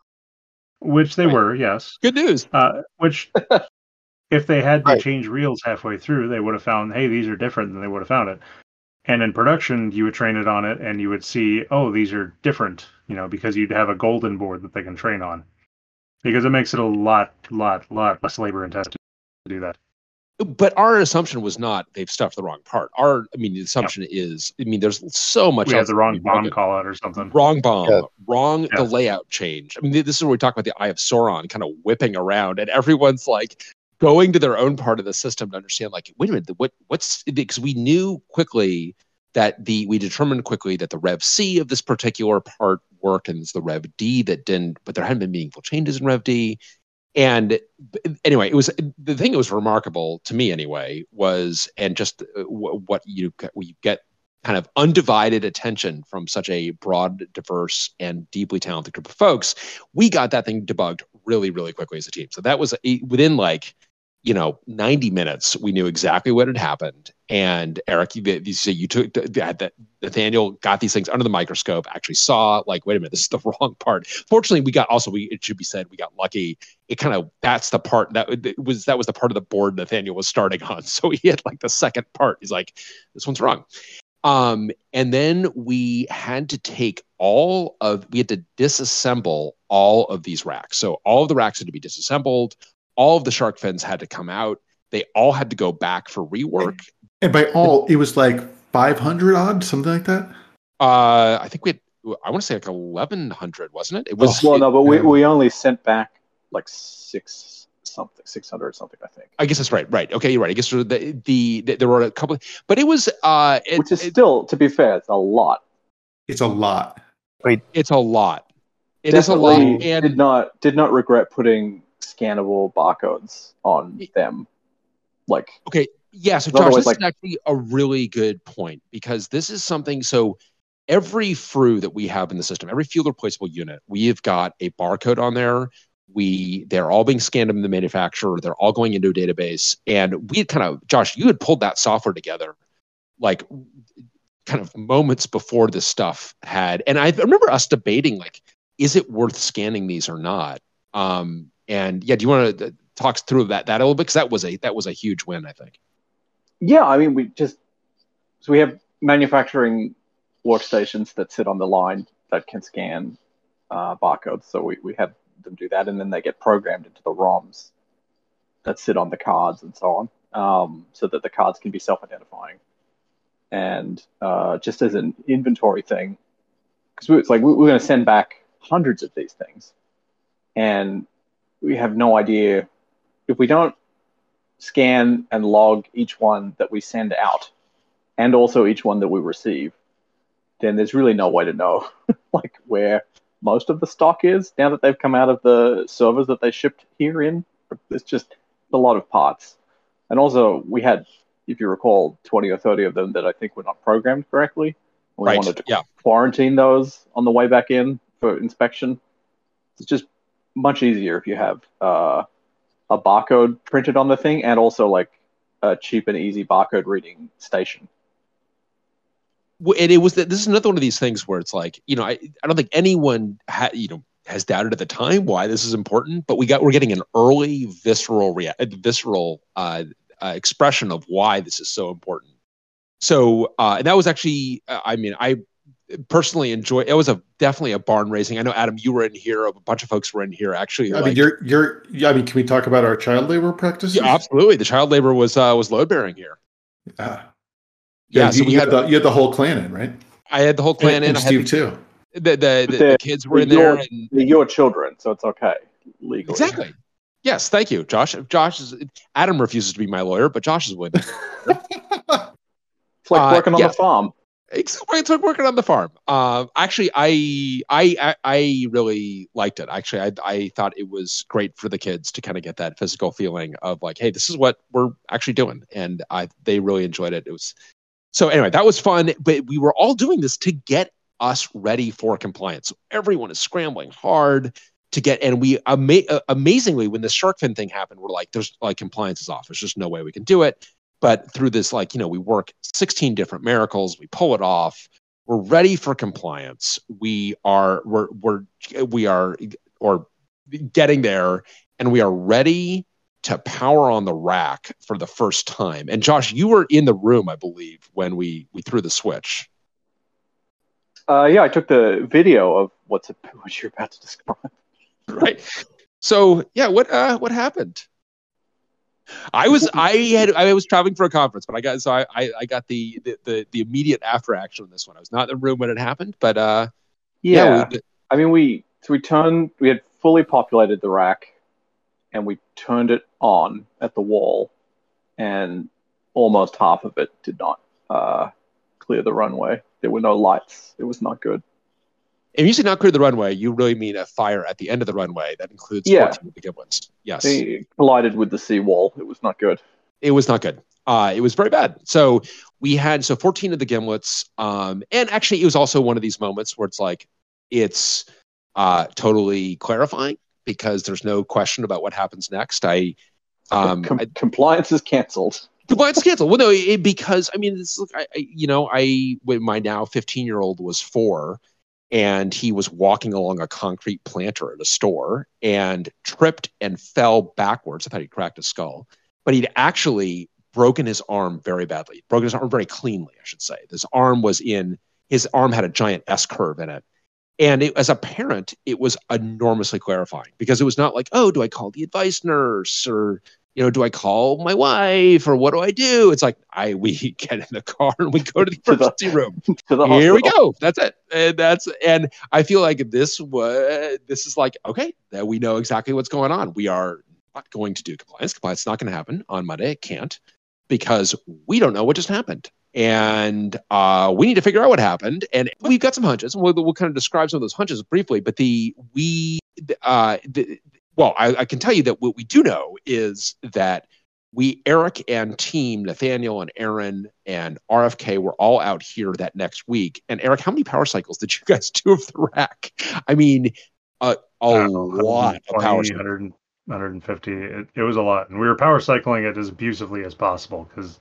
which they Right. were, yes. Good news. Uh, which, if they had to Right. change reels halfway through, they would have found, hey, these are different, and they would have found it. And in production, you would train it on it, and you would see, oh, these are different, you know, because you'd have a golden board that they can train on, because it makes it a lot, lot, lot less labor intensive to do that. But our assumption was not they've stuffed the wrong part. Our, I mean, the assumption is, I mean, there's so much. We had the wrong BOM look at. call out or something. Wrong BOM, Yeah. wrong Yeah. the layout change. I mean, this is where we talk about the Eye of Sauron kind of whipping around, and everyone's like going to their own part of the system to understand. Like, wait a minute, what what's because we knew quickly that the we determined quickly that the Rev C of this particular part worked, and it's the Rev D that didn't. But there hadn't been meaningful changes in Rev D. And anyway, it was the thing that was remarkable to me anyway was, and just uh, wh- what you you get kind of undivided attention from such a broad, diverse, and deeply talented group of folks, we got that thing debugged really, really quickly as a team. So that was within like, you know, 90 minutes, we knew exactly what had happened. And Eric, you, you say you took that, Nathanael got these things under the microscope, actually saw like, wait a minute, this is the wrong part. Fortunately, we got also we it should be said we got lucky. It kind of that's the part that was that was the part of the board Nathanael was starting on. So he had like the second part. He's like, this one's wrong. Um, and then we had to take all of, we had to disassemble all of these racks. So all of the racks had to be disassembled. All of the shark fins had to come out. They all had to go back for rework. And by all, it was like 500 odd, something like that. Uh, I think we had, I want to say like 1100, wasn't it? It was, Well, no, but we, we only sent back like six something, six hundred or something, I think. I guess that's right. Right. Okay. You're right. I guess the, the, the there were a couple, but it was, uh, it, Which is it- still, to be fair, it's a lot. It's a lot. Wait. it's a lot. It is a lot. And did not did not regret putting scannable barcodes on them. Like Okay, yeah. So Josh, this is actually a really good point because this is something. So every FRU that we have in the system, every field replaceable unit, we have got a barcode on there. We they're all being scanned in the manufacturer. They're all going into a database, and we kind of Josh, you had pulled that software together, like kind of moments before this stuff had. And I remember us debating like, is it worth scanning these or not? Um, and yeah, do you want to talk through that that a little bit because that was a that was a huge win, I think. Yeah, I mean, we just so we have manufacturing workstations that sit on the line that can scan uh, barcodes. So we, we have them do that, and then they get programmed into the ROMs that sit on the cards and so on, um, so that the cards can be self-identifying. And uh, just as an inventory thing, because it's like we, we're going to send back hundreds of these things, and we have no idea if we don't scan and log each one that we send out and also each one that we receive then there's really no way to know like where most of the stock is now that they've come out of the servers that they shipped here in it's just a lot of parts and also we had if you recall 20 or 30 of them that i think were not programmed correctly we Right. wanted to Yeah. quarantine those on the way back in for inspection it's just much easier if you have uh, a barcode printed on the thing and also like a cheap and easy barcode reading station. And it was that this is another one of these things where it's like you know I, I don't think anyone ha, you know has doubted at the time why this is important but we got we're getting an early visceral rea- uh, visceral uh, uh, expression of why this is so important so uh, and that was actually uh, I mean I personally enjoy it was a definitely a barn raising I know Adam you were in here a bunch of folks were in here actually I like- mean, you're you're. yeah, I mean, can we talk about our child labor practices? yeah, absolutely the child labor was uh, was load bearing here Uh, Yeah, you, so we you had the you had the whole clan in, right? I had the whole clan and, in. and I had Steve the, too. the, the, the, they're- the kids were in they're there. your- And, your children, so it's okay legally. exactly. Yes, thank you, Josh. Josh is Adam refuses to be my lawyer, but Josh is winning. It's like Uh, working on yeah. the farm. It's like working on the farm. Uh, actually, I, I I I really liked it. Actually, I I thought it was great for the kids to kind of get that physical feeling of like, hey, this is what we're actually doing, and I they really enjoyed it. It was so anyway, that was fun. But we were all doing this to get us ready for compliance. So everyone is scrambling hard to get, and we ama- uh, amazingly when the shark fin thing happened, we're like, there's like compliance is off. There's just no way we can do it but through this like you know we work 16 different miracles we pull it off we're ready for compliance. We are we're we're we are or getting there and we are ready to power on the rack for the first time. And josh you were in the room i believe when we we threw the switch. Uh, yeah, I took the video of what's what you're about to describe. right. So yeah what uh what happened I was I had I was traveling for a conference, but I got so I I, I got the, the the the immediate after action on this one. I was not in the room when it happened, but uh Yeah, we, I mean, we so we turned we had fully populated the rack, and we turned it on at the wall, and almost half of it did not uh, clear the runway. There were no lights. It was not good. If you say not clear the runway, you really mean a fire at the end of the runway that includes Yeah. 14 of the gimlets. Yes. They collided with the seawall. It was not good. it was not good. Uh, it was very bad. So we had so 14 of the gimlets, um, and actually it was also one of these moments where it's like it's uh, totally clarifying because there's no question about what happens next. I um, Com- I, compliance is canceled. Compliance is canceled. Well, no, it, because I mean, this, look, I, I, you know, I when my now 15 year old was four, and he was walking along a concrete planter at a store and tripped and fell backwards. I thought he cracked his skull, but he'd actually broken his arm very badly. Broken his arm very cleanly, I should say. This arm was in his arm had a giant S curve in it. And it, as a parent, it was enormously clarifying because it was not like, oh, do I call the advice nurse or you know, do I call my wife or what do I do? It's like I we get in the car and we go to the emergency room. Here we go. That's it. And that's and I feel like this was this is like okay that we know exactly what's going on. We are not going to do compliance. Compliance is not going to happen on Monday. It can't because we don't know what just happened. And uh, we need to figure out what happened. And we've got some hunches. and We'll, we'll kind of describe some of those hunches briefly. But the we uh, the, well, I, I can tell you that what we do know is that we, Eric and team, Nathanael and Aaron and RFK were all out here that next week. And Eric, how many power cycles did you guys do of the rack? I mean, a, a I don't know, lot of power cycles. 100, 150. It, it was a lot. And we were power cycling it as abusively as possible because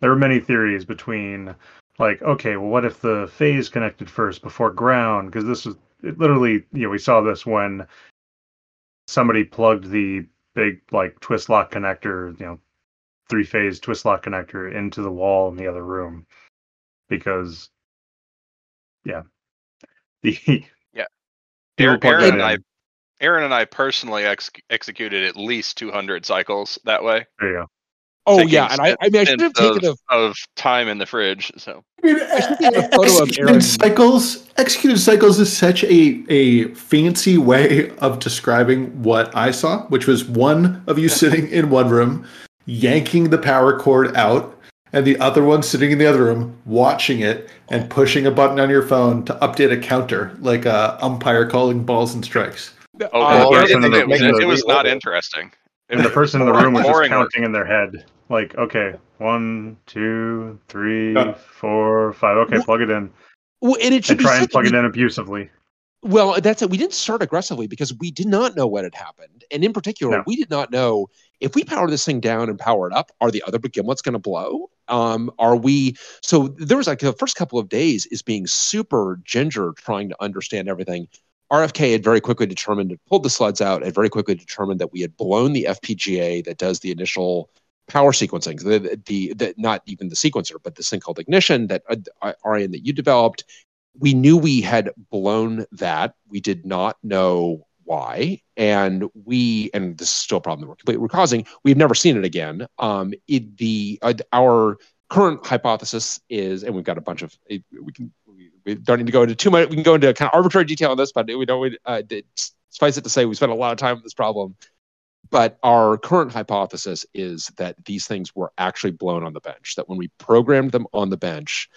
there were many theories between, like, okay, well, what if the phase connected first before ground? Because this was it literally, you know, we saw this when somebody plugged the big, like, twist lock connector, you know, three phase twist lock connector into the wall in the other room. Because, yeah. The, Yeah. Aaron, Aaron and I. Aaron and I personally ex- executed at least 200 cycles that way. there you go. Oh yeah, and I, I mean, I should have stints taken a of, of time in the fridge. So I mean, should take a photo of executed Aaron. cycles. Executed cycles is such a a fancy way of describing what I saw, which was one of you sitting in one room, yanking the power cord out, and the other one sitting in the other room watching it and pushing a button on your phone to update a counter, like a umpire calling balls and strikes. oh, Uh, yeah, it, yeah, it- it was, it was not interesting. And the person in the room was just counting in their head. Like, okay, one, two, three, Yeah. four, five. Okay, Well, plug it in. well, and it should And try said and plug we- it in abusively. Well, that's it. We didn't start aggressively because we did not know what had happened. And in particular, No. we did not know if we power this thing down and power it up, are the other gimlets going to blow? Um, are we? So there was like the first couple of days is being super ginger trying to understand everything. RFK had very quickly determined, had pulled the sleds out, and very quickly determined that we had blown the FPGA that does the initial power sequencing, the, the, the not even the sequencer, but this thing called ignition that uh, Arjen that you developed we knew we had blown that. We did not know why, and we and this is still a problem that we're, we're causing. We've never seen it again. Um, it, the uh, our current hypothesis is, and we've got a bunch of we can we, we don't need to go into too much. We can go into kind of arbitrary detail on this, but we don't. Uh, suffice it to say, we spent a lot of time on this problem. But our current hypothesis is that these things were actually blown on the bench. That when we programmed them on the bench,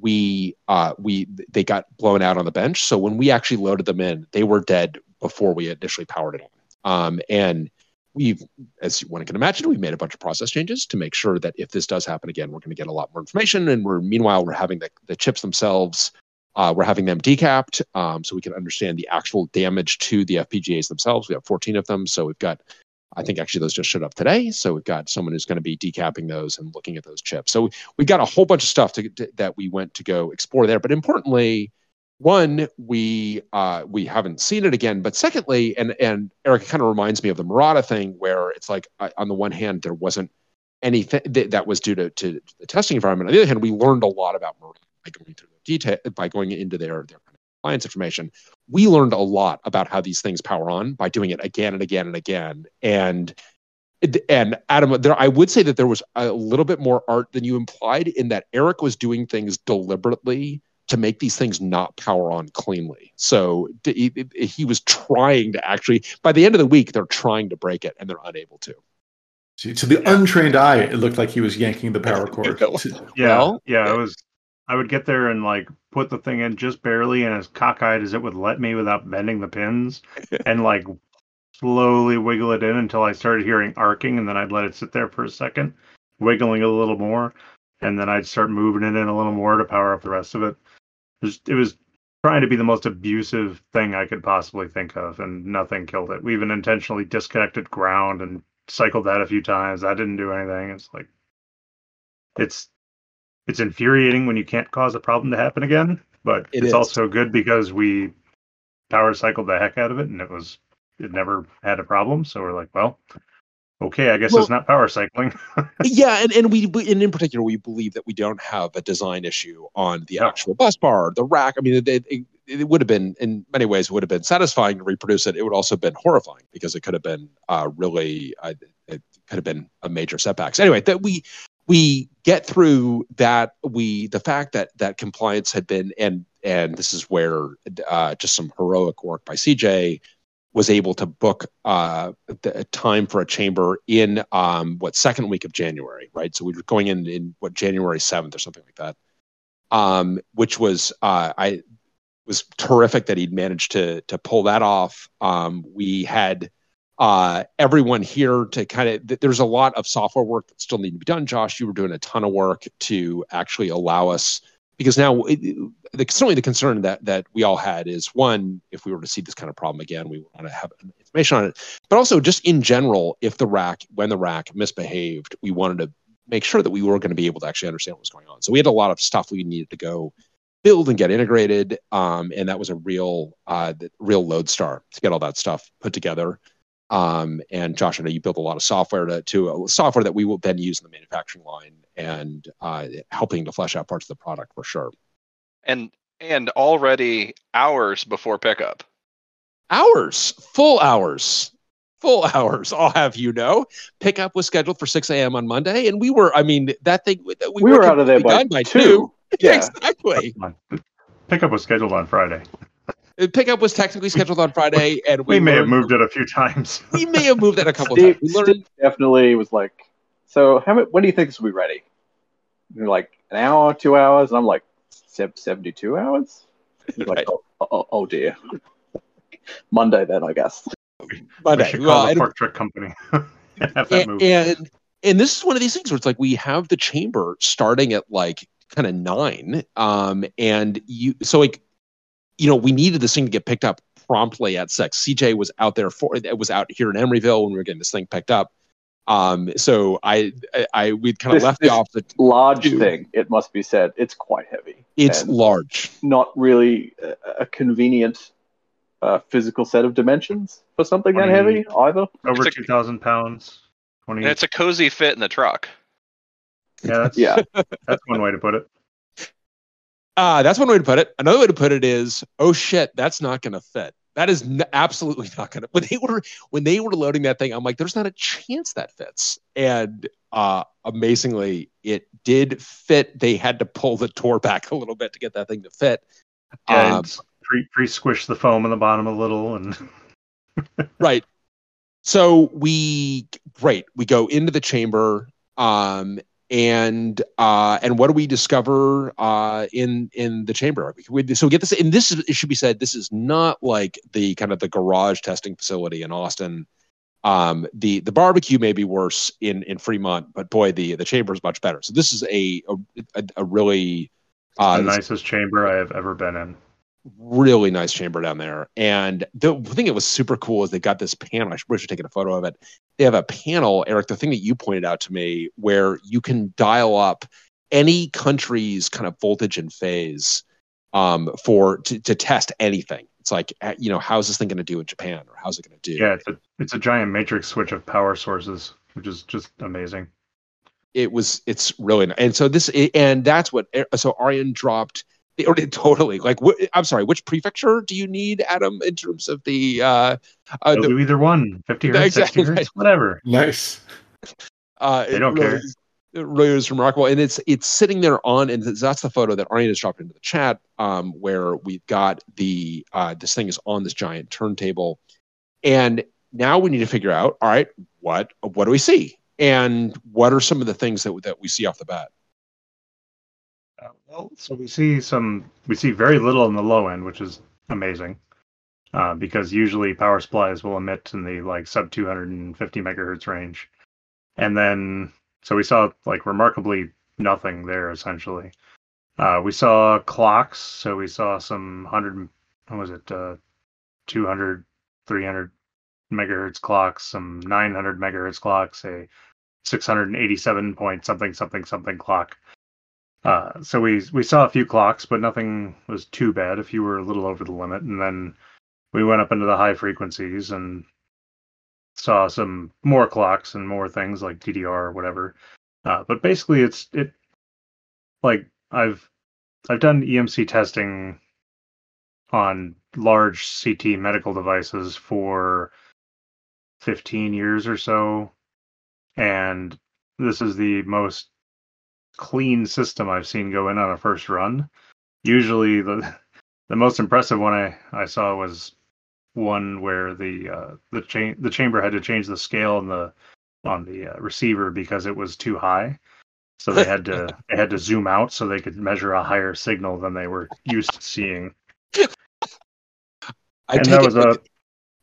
we uh, we they got blown out on the bench. So when we actually loaded them in, they were dead before we initially powered it on. Um, and we've, as one can imagine, we've made a bunch of process changes to make sure that if this does happen again, we're going to get a lot more information. And we're meanwhile we're having the, the chips themselves, uh, we're having them decapped um, so we can understand the actual damage to the FPGAs themselves. We have 14 of them, so we've got. I think actually those just showed up today. So we've got someone who's going to be decapping those and looking at those chips. So we've got a whole bunch of stuff to, to, that we went to go explore there. But importantly, one we uh, we haven't seen it again but secondly and and eric kind of reminds me of the murata thing where it's like uh, on the one hand there wasn't anything th- that was due to, to the testing environment on the other hand we learned a lot about murata by going through the detail by going into their their compliance information we learned a lot about how these things power on by doing it again and again and again and and Adam, there, I would say that there was a little bit more art than you implied in that Eric was doing things deliberately to make these things not power on cleanly. So he, he, was trying to actually, by the end of the week, they're trying to break it and they're unable to. To the untrained eye, it looked like he was yanking the power cord. yeah, well, yeah, it was. I would get there and like put the thing in just barely, and as cockeyed as it would let me without bending the pins, and like slowly wiggle it in until I started hearing arcing, and then I'd let it sit there for a second, wiggling a little more, and then I'd start moving it in a little more to power up the rest of it it was trying to be the most abusive thing I could possibly think of, and nothing killed it. We even intentionally disconnected ground and cycled that a few times. That didn't do anything. It's like it's it's infuriating when you can't cause a problem to happen again, but it it's is. also good because we power cycled the heck out of it, and it was it never had a problem. So we're like, well, okay, I guess well, it's not power cycling. yeah, and, and we and in particular we believe that we don't have a design issue on the actual bus bar, the rack. I mean, it, it, it, would have been in many ways would have been satisfying to reproduce it. It would also have been horrifying because it could have been uh, really uh, it could have been a major setback. So anyway, that we we get through that we the fact that that compliance had been and and this is where uh, just some heroic work by CJ was able to book uh, the time for a chamber in um, what second week of January, right? So we were going in in what January seventh or something like that, um, which was uh, I was terrific that he'd managed to to pull that off. Um, we had uh, everyone here to kind of there's a lot of software work that still need to be done. Josh, you were doing a ton of work to actually allow us because now it, the, certainly the concern that that we all had is one if we were to see this kind of problem again we want to have information on it. But also just in general if the rack when the rack misbehaved we wanted to make sure that we were going to be able to actually understand what was going on. So we had a lot of stuff we needed to go build and get integrated um, and that was a real uh, real lodestar to get all that stuff put together um, and Josh, I know you built a lot of software to, to uh, software that we will then use in the manufacturing line and uh, helping to flesh out parts of the product for sure. And and already hours before pickup. Hours, full hours, full hours. I'll have you know, pickup was scheduled for 6 a.m. on Monday, and we were. I mean, that thing we, we were, were out of there by, by two. two. Yeah, exactly. Pickup was scheduled on Friday. Pickup was technically scheduled on Friday, and we, we may have moved it a few times. we may have moved it a couple Steve, times. Steve definitely was like, "So, how when do you think this will be ready?" And like an hour, two hours, and I'm like, seventy-two hours. He's like, right. oh, oh, oh, dear. Monday then, I guess. Monday. We call well, the Pork Truck Company. and, and and this is one of these things where it's like we have the chamber starting at like kind of nine, um, and you so like you know, we needed this thing to get picked up promptly at six. CJ was out there for it was out here in Emeryville when we were getting this thing picked up. Um, so I, I, I we'd kind of left it off the large two. thing. It must be said, it's quite heavy. It's large, not really a, a convenient uh, physical set of dimensions for something that heavy either. Over two thousand pounds. 20. And it's a cozy fit in the truck. Yeah, that's, yeah, that's one way to put it. Uh, that's one way to put it. Another way to put it is, oh shit, that's not going to fit. that is n- absolutely not gonna. When they were when they were loading that thing, I'm like, there's not a chance that fits. And uh, amazingly, it did fit. They had to pull the door back a little bit to get that thing to fit. Yeah, Um, pre pre squish the foam in the bottom a little, and right so we great we go into the chamber um and uh and what do we discover uh in in the chamber? We, so we get this and this is it should be said this is not like the kind of the garage testing facility in austin. Um the the barbecue may be worse in in fremont but boy the the chamber is much better. So this is a a, a really uh the nicest chamber I have ever been in. Really nice chamber down there. And the thing that was super cool is they got this panel. I wish I'd taken a photo of it. They have a panel, Eric, the thing that you pointed out to me, where you can dial up any country's kind of voltage and phase um, for to, to test anything. It's like, uh, you know, how's this thing going to do in Japan or how's it going to do? Yeah, it's a it's a giant matrix switch of power sources, which is just amazing. it was it's really nice. and so this and that's what so Arjen dropped totally like wh- I'm sorry which prefecture do you need Adam in terms of the uh uh, the, do either one, 50 hertz, Exactly 60 hertz, right. whatever. Nice. uh They it don't really, care. it really is remarkable and it's it's sitting there on and that's the photo that arjen has dropped into the chat um where we've got the uh this thing is on this giant turntable and now we need to figure out all right what what do we see and what are some of the things that that we see off the bat so we see some, we see very little in the low end, which is amazing, uh, because usually power supplies will emit in the like sub 250 megahertz range, and then so we saw like remarkably nothing there essentially. Uh, we saw clocks, so we saw some hundred, what was it, uh, 200, 300 megahertz clocks, some 900 megahertz clocks, a 687 point something something something clock. Uh, so we we saw a few clocks, but nothing was too bad. If you were a little over the limit, and then we went up into the high frequencies and saw some more clocks and more things like DDR or whatever. Uh, but basically, it's it like I've I've done EMC testing on large CT medical devices for 15 years or so, and this is the most clean system I've seen go in on a first run. Usually the the most impressive one I, I saw was one where the uh, the cha- the chamber had to change the scale on the on the uh, receiver because it was too high. So they had to they had to zoom out so they could measure a higher signal than they were used to seeing. I And that was a-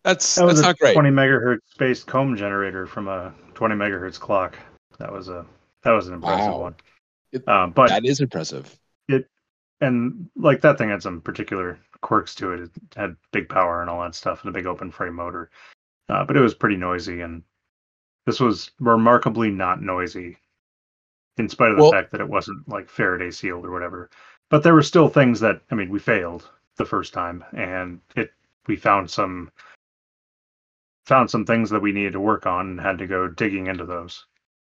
that's That was that's a not great 20 megahertz based comb generator from a 20 megahertz clock. That was a that was an impressive Wow. one. It- Um, but that is impressive It and like that thing had some particular quirks to it. It had big power and all that stuff, and a big open frame motor. Uh, but it was pretty noisy, and this was remarkably not noisy, in spite of the Well- fact that it wasn't like Faraday sealed or whatever. But there were still things that I mean, we failed the first time, and it we found some found some things that we needed to work on and had to go digging into those.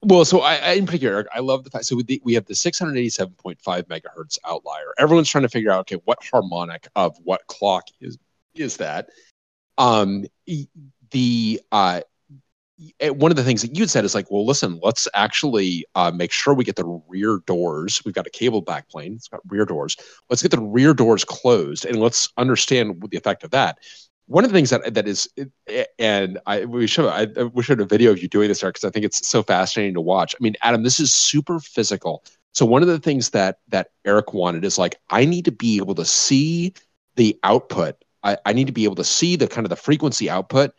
Well, so I, I in particular, Eric, I love the fact. So we, we have the 687.5 megahertz outlier. Everyone's trying to figure out, okay, what harmonic of what clock is is that? Um, the uh, e- one of the things that you said is like, well, listen, let's actually uh, make sure we get the rear doors. We've got a cable backplane. It's got rear doors. Let's get the rear doors closed, and let's understand the effect of that one of the things that that is and I we should I we have a video of you doing this Eric because I think it's so fascinating to watch. I mean, Adam, this is super physical. So one of the things that that Eric wanted is like I need to be able to see the output. I, I need to be able to see the kind of the frequency output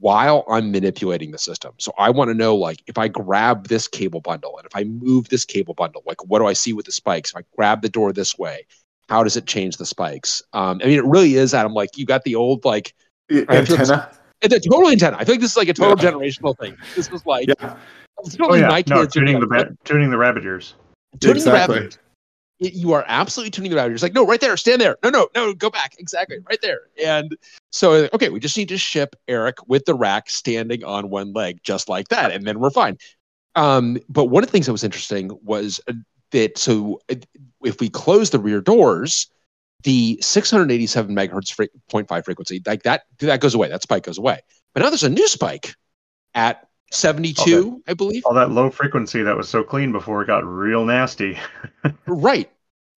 while I'm manipulating the system. So I want to know like if I grab this cable bundle and if I move this cable bundle, like what do I see with the spikes? If I grab the door this way, how does it change the spikes? Um, I mean, it really is, Adam. Like you got the old like Antenna. it's a total antenna. I think this is like a total Yeah. generational thing. This was like Yeah, it's Oh yeah, my no, kids are tuning the ba- tuning the rabbit ears. tuning the rabbit. It- you are absolutely tuning the rabbit. It's like, no, right there, stand there. No, no, no, go back. Exactly, right there. And so, okay, we just need to ship Eric with the rack standing on one leg, just like that, and then we're fine. Um, but one of the things that was interesting was uh, that so uh, if we close the rear doors, the 687 megahertz fre- 0.5 frequency, like that, that goes away. That spike goes away. But now there's a new spike at 72, I believe. All that low frequency that was so clean before it got real nasty. Right.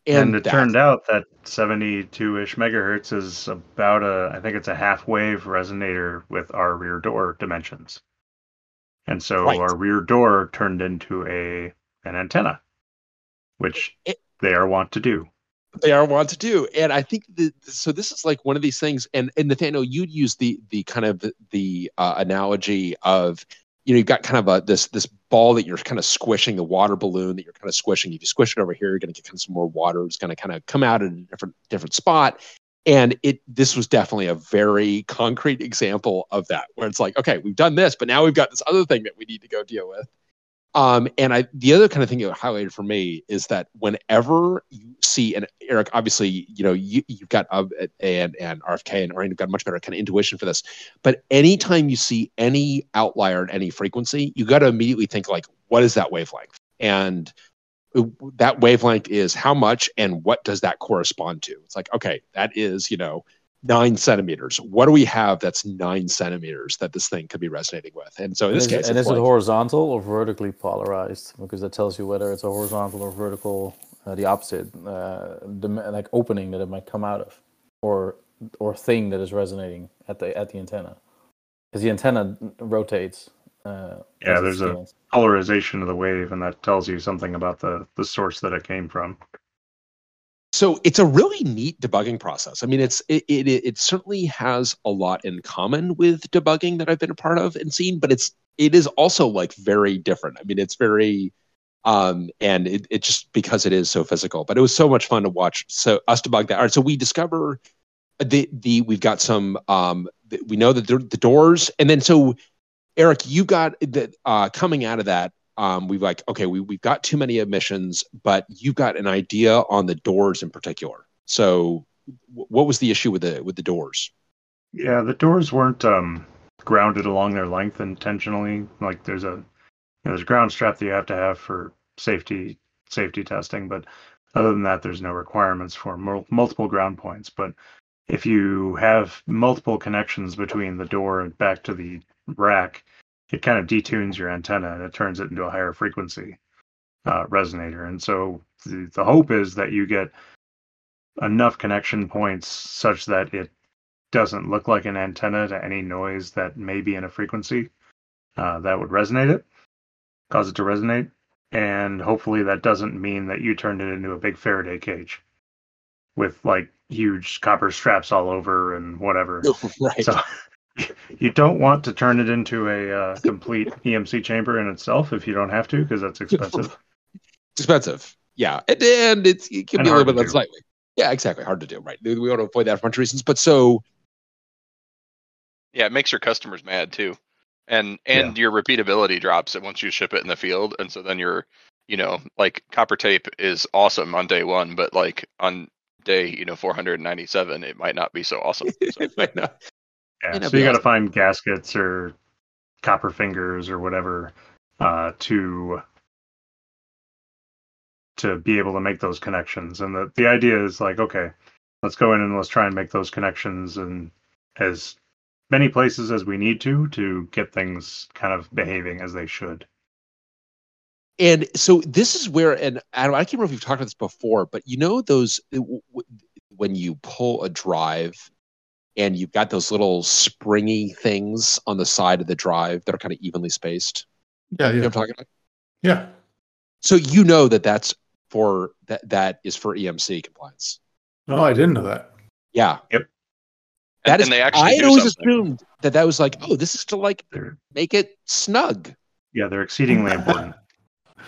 And, it that- turned out that 72-ish megahertz is about a, I think it's a half wave resonator with our rear door dimensions. And so Right. our rear door turned into a an antenna, which It- they are wont to do. they are want to do. And i think that so this is like one of these things and and nathanael you'd use the the kind of the uh, analogy of you know you've got kind of a this this ball that you're kind of squishing the water balloon that you're kind of squishing. If you squish it over here you're going to get kind of some more water. It's going to kind of come out at a different different spot. And it this was definitely a very concrete example of that where it's like okay we've done this but now we've got this other thing that we need to go deal with um, and I, the other kind of thing it highlighted for me is that whenever you see, and Eric, obviously, you know, you, you've got uh, and and RFK and Arjen have got much better kind of intuition for this. But anytime you see any outlier at any frequency, you got to immediately think like, what is that wavelength? And that wavelength is how much, and what does that correspond to? It's like, okay, that is, you know, nine centimeters. What do we have that's nine centimeters that this thing could be resonating with? And so in And this is, case, and it's is it horizontal or vertically polarized? Because that tells you whether it's a horizontal or vertical, uh, the opposite, uh, dim- like opening that it might come out of, or or thing that is resonating at the at the antenna, because the antenna rotates. Uh, Yeah, there's a- Polarization of the wave, and that tells you something about the the source that it came from. So it's a really neat debugging process. I mean, it's it, it it certainly has a lot in common with debugging that I've been a part of and seen, but it's it is also like very different. I mean, it's very um and it, it just because it is so physical but it was so much fun to watch so us debug that all right so we discover the the we've got some um we know that the, the doors and then so eric you got the uh coming out of that um we've like okay we, we've got too many emissions but you've got an idea on the doors in particular so w- what was the issue with the with the doors Yeah, the doors weren't um, grounded along their length intentionally. Like there's a you know, there's a ground strap that you have to have for safety safety testing, but other than that, there's no requirements for mul- multiple ground points. But if you have multiple connections between the door and back to the rack, it kind of detunes your antenna and it turns it into a higher frequency uh, resonator. And so the, the hope is that you get enough connection points such that it doesn't look like an antenna to any noise that may be in a frequency uh, that would resonate it, cause it to resonate. And hopefully that doesn't mean that you turned it into a big Faraday cage with like huge copper straps all over and whatever. right So you don't want to turn it into a uh, complete EMC chamber in itself if you don't have to, because that's expensive. it's expensive. Yeah. And, and it's it can And be a little bit do. unsightly yeah exactly. Hard to do right. We want to avoid that for a bunch of reasons but so Yeah, it makes your customers mad too, and and your repeatability drops once you ship it in the field, and so then you're, you know, like copper tape is awesome on day one, but like on day you know 497, it might not be so awesome. So, it might not Yeah, so you got to find gaskets or copper fingers or whatever uh, to to be able to make those connections. And the the idea is like, okay, let's go in and let's try and make those connections in as many places as we need to to get things kind of behaving as they should. And so this is where, and Adam, I can't remember if we've talked about this before, but you know those when you pull a drive and you've got those little springy things on the side of the drive that are kind of evenly spaced. Yeah, You know yeah, what I'm talking about? yeah. So you know that that's for that that is for EMC compliance. Oh, I didn't know that. Yeah, and, that is. and they actually I had always something. assumed that that was like, oh, this is to like They're make it snug. yeah, they're exceedingly important.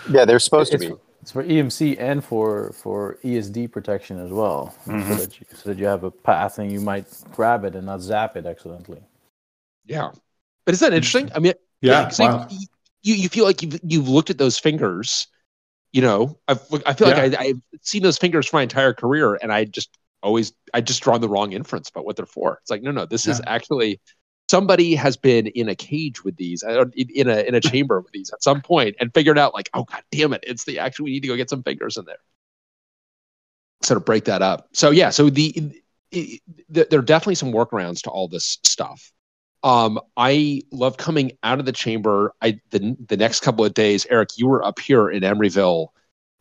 Yeah, they're supposed to be. It's for EMC and for for ESD protection as well, Mhm. so that you so that you have a path and you might grab it and not zap it accidentally. Yeah, but is that interesting? I mean, Yeah, 'cause, like, wow. y- you you feel like you've you've looked at those fingers. You know, I've, I feel like I, I've seen those fingers for my entire career, and I just always I just drawn the wrong inference about what they're for. It's like no, no, this is actually somebody has been in a cage with these, uh, in a in a chamber with these at some point, and figured out like, oh god damn it, it's the actual we need to go get some fingers in there. sort of break that up. So yeah, so the, it, the there are definitely some workarounds to all this stuff. Um, I love coming out of the chamber. I the the next couple of days, Eric, you were up here in Emeryville,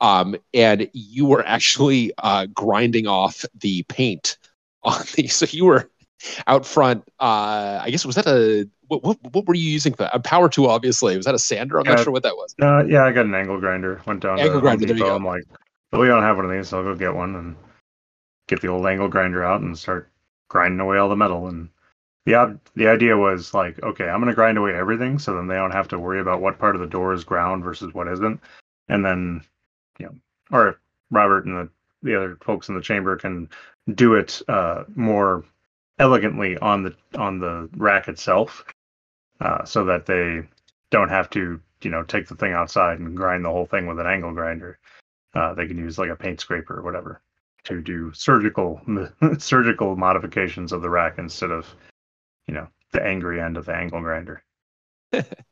um, and you were actually uh, grinding off the paint on the. So you were out front. Uh, I guess was that a what, what, what were you using for that? A power tool, obviously. Was that a sander? I'm Yeah. not sure what that was. Uh, yeah, I got an angle grinder. Went down Angle to grinder, Depot. I'm like, but we don't have one of these, so I'll go get one and get the old angle grinder out and start grinding away all the metal. And the ob- the idea was like, okay, I'm gonna grind away everything, so then they don't have to worry about what part of the door is ground versus what isn't. And then, you know, or Robert and the the other folks in the chamber can do it uh, more elegantly on the on the rack itself, uh, so that they don't have to you know take the thing outside and grind the whole thing with an angle grinder. Uh, they can use like a paint scraper or whatever to do surgical surgical modifications of the rack instead of you know the angry end of the angle grinder.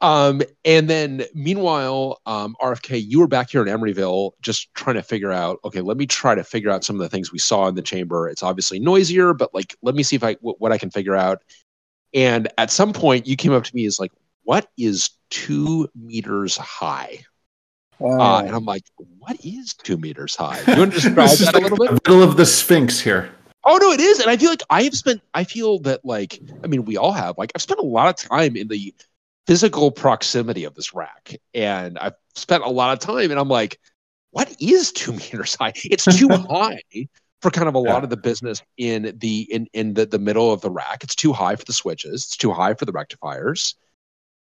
Um, and then meanwhile, um, RFK, you were back here in Emeryville just trying to figure out, okay, let me try to figure out some of the things we saw in the chamber. It's obviously noisier, but like, let me see if I, w- what I can figure out. And at some point you came up to me as like, what is two meters high? Uh, and I'm like, what is two meters high? You want to describe This is that a like little bit? the middle of the Sphinx here. Oh no, it is, and I feel like I have spent. I feel that like I mean, we all have. Like I've spent a lot of time in the physical proximity of this rack, and I've spent a lot of time, and I'm like, what is two meters high? It's too high for kind of a lot Yeah. of the business in the in in the the middle of the rack. It's too high for the switches. It's too high for the rectifiers.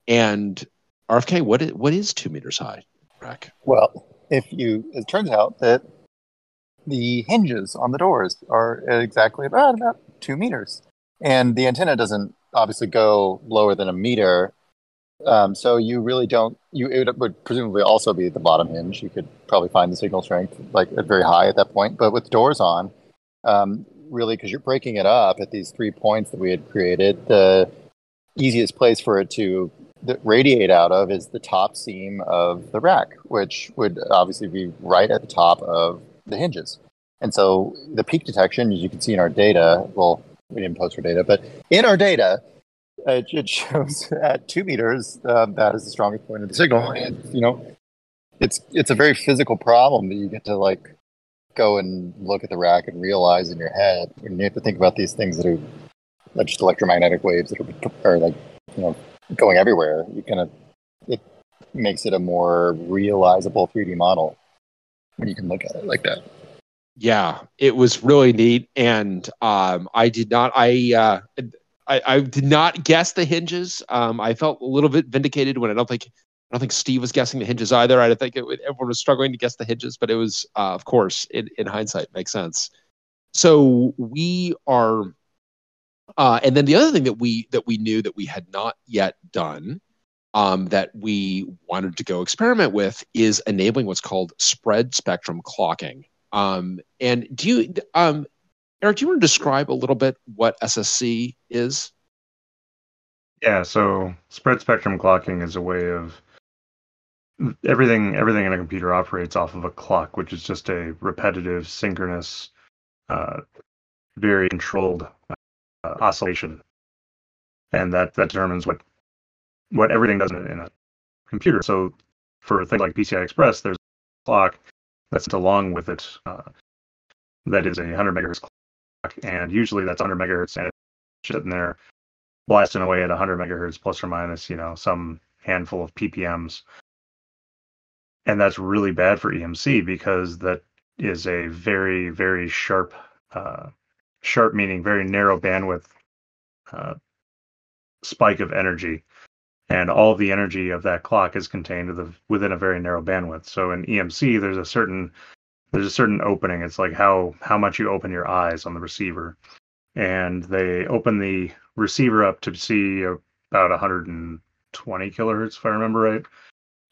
And RFK, what is what is two meters high? Rack. Well, if you, it turns out that the hinges on the doors are exactly about about two meters, and the antenna doesn't obviously go lower than a meter. Um, so you really don't. You it would presumably also be the bottom hinge. You could probably find the signal strength like at very high at that point. But with doors on, um, really, because you're breaking it up at these three points that we had created, the easiest place for it to radiate out of is the top seam of the rack, which would obviously be right at the top of the hinges. And so the peak detection, as you can see in our data, well, we didn't post our data, but in our data, uh, it shows at two meters um, that is the strongest point of the signal. And you know, it's it's a very physical problem that you get to like go and look at the rack and realize in your head, and you have to think about these things that are like just electromagnetic waves that are, are like you know going everywhere. You kind of it makes it a more realizable 3D model when you can look at it like that. yeah it was really neat and um i did not i uh I, I did not guess the hinges. Um i felt a little bit vindicated when i don't think i don't think steve was guessing the hinges either. I don't think it, everyone was struggling to guess the hinges but it was uh, of course in, in hindsight makes sense. So we are uh and then the other thing that we that we knew that we had not yet done um, that we wanted to go experiment with is enabling what's called spread spectrum clocking. Um, and do you, um, Eric, do you want to describe a little bit what SSC is? Yeah, so spread spectrum clocking is a way of everything everything in a computer operates off of a clock, which is just a repetitive, synchronous, uh, very controlled uh, oscillation, and that that determines what what everything does in a, computer. So for things like PCI Express, there's a clock that's along with it uh, that is a 100 megahertz clock, and usually that's 100 megahertz, and it's sitting there blasting away at 100 megahertz plus or minus, you know, some handful of ppms. And that's really bad for EMC because that is a very, very sharp, uh, sharp meaning very narrow bandwidth uh, spike of energy. And all the energy of that clock is contained within a very narrow bandwidth. So in EMC, there's a certain there's a certain opening. It's like how how much you open your eyes on the receiver, and they open the receiver up to see about 120 kilohertz, if I remember right,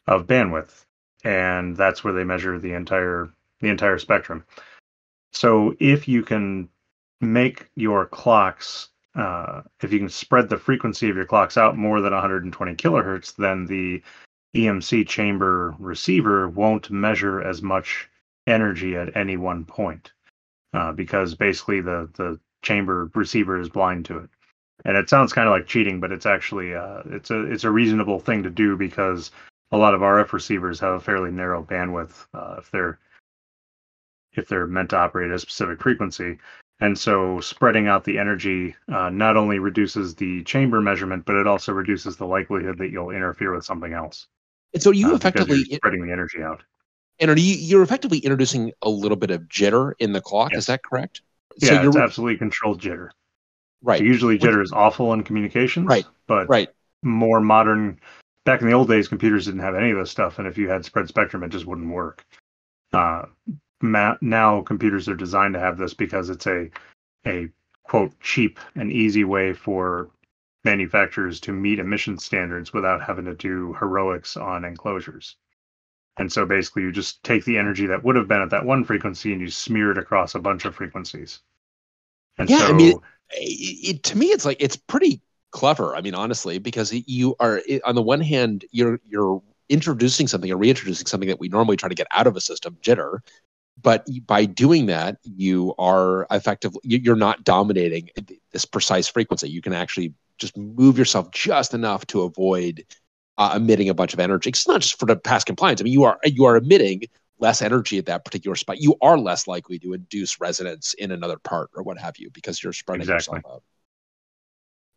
of bandwidth, and that's where they measure the entire the entire spectrum. So if you can make your clocks, uh, if you can spread the frequency of your clocks out more than 120 kilohertz, then the EMC chamber receiver won't measure as much energy at any one point uh, because basically the the chamber receiver is blind to it. And it sounds kind of like cheating, but it's actually uh, it's a it's a reasonable thing to do because a lot of RF receivers have a fairly narrow bandwidth uh, if they're if they're meant to operate at a specific frequency. And so spreading out the energy uh, not only reduces the chamber measurement, but it also reduces the likelihood that you'll interfere with something else. And so you uh, effectively you're spreading the energy out. And are you you're effectively introducing a little bit of jitter in the clock. Yes. Is that correct? yeah, it's you're absolutely controlled jitter. right. So usually Which- jitter is awful in communications, Right, But Right. more modern, back in the old days, computers didn't have any of this stuff, and if you had spread spectrum, it just wouldn't work. Uh, ma- now computers are designed to have this because it's a a quote cheap and easy way for manufacturers to meet emission standards without having to do heroics on enclosures. And so basically, you just take the energy that would have been at that one frequency and you smear it across a bunch of frequencies. And Yeah, so, I mean, it, it, to me it's like it's pretty clever. I mean honestly because you are it- on the one hand you're you're introducing something or reintroducing something that we normally try to get out of a system jitter. But by doing that you are effectively you- you're not dominating this precise frequency. You can actually just move yourself just enough to avoid uh, emitting a bunch of energy it's not just for the past compliance i mean you are you are emitting less energy at that particular spot you are less likely to induce resonance in another part or what have you because you're spreading Exactly. yourself out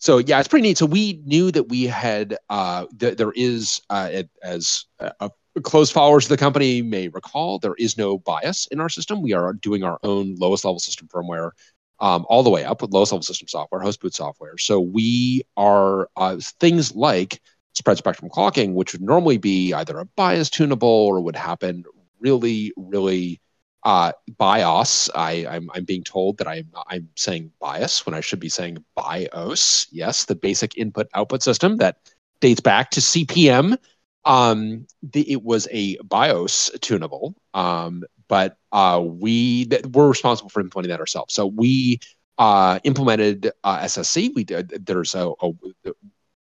so yeah, it's pretty neat. So we knew that we had uh, th- there is uh, it, as uh, uh, close followers of the company may recall, there is no bias in our system. We are doing our own lowest level system firmware um, all the way up with lowest level system software, host boot software. So we are uh, things like spread spectrum clocking, which would normally be either a bias tunable or would happen really, really uh, BIOS. I, I'm, I'm being told that I'm, I'm saying bias when I should be saying BIOS. Yes, the basic input output system that dates back to CPM. Um, the, it was a BIOS tunable, um, but uh, we th- we're responsible for implementing that ourselves. So we uh, implemented uh, SSC. We did. There's a, a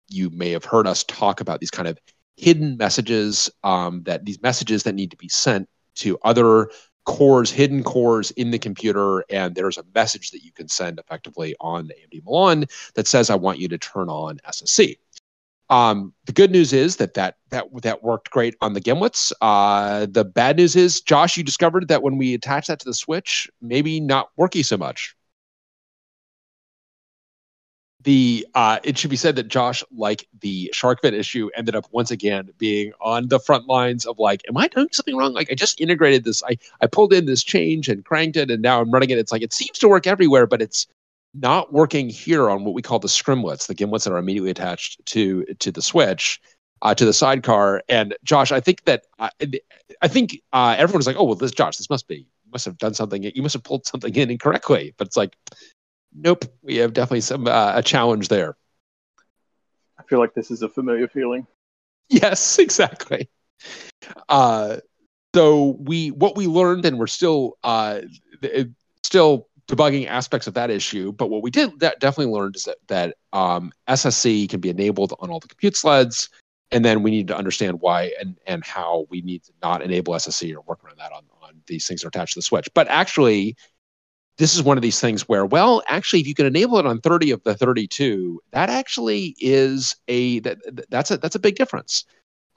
you may have heard us talk about these kind of hidden messages um, that these messages that need to be sent to other cores, hidden cores in the computer, and there's a message that you can send effectively on the AMD Milan that says, "I want you to turn on SSC." Um, the good news is that that that that worked great on the Gimlets. Uh, the bad news is, Josh, you discovered that when we attach that to the switch, maybe not working so much. The uh, it should be said that Josh, like the SharkFin issue, ended up once again being on the front lines of like, am I doing something wrong? Like I just integrated this, I I pulled in this change and cranked it, and now I'm running it. It's like it seems to work everywhere, but it's not working here on what we call the scrimlets, the gimlets that are immediately attached to to the switch, uh, to the sidecar. And Josh, I think that uh, I think uh, everyone's like, oh well, this Josh, this must be must have done something. You must have pulled something in incorrectly. But it's like, nope, we have definitely some uh, a challenge there. I feel like this is a familiar feeling. Yes, exactly. Uh, so we what we learned, and we're still uh, still debugging aspects of that issue. But what we did that definitely learned is that that um, SSC can be enabled on all the compute sleds, and then we need to understand why and and how we need to not enable SSC or work around that on on these things that are attached to the switch. But actually. This is one of these things where, well, actually, if you can enable it on 30 of the 32, that actually is a that, that's a that's a big difference.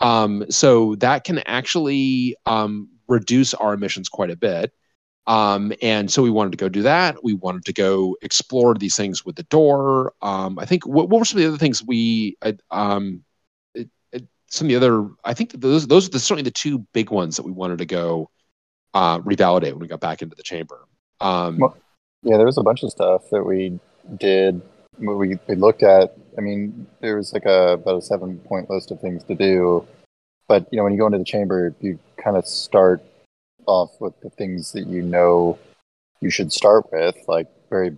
Um, so that can actually um, reduce our emissions quite a bit. Um, and so we wanted to go do that. We wanted to go explore these things with the door. Um, I think what, what were some of the other things we, uh, um, it, some of the other, I think those those are the, certainly the two big ones that we wanted to go uh, revalidate when we got back into the chamber. Um, Well- Yeah, there was a bunch of stuff that we did. We we looked at. I mean, there was like a about a seven point list of things to do. But you know, when you go into the chamber, you kind of start off with the things that you know you should start with, like very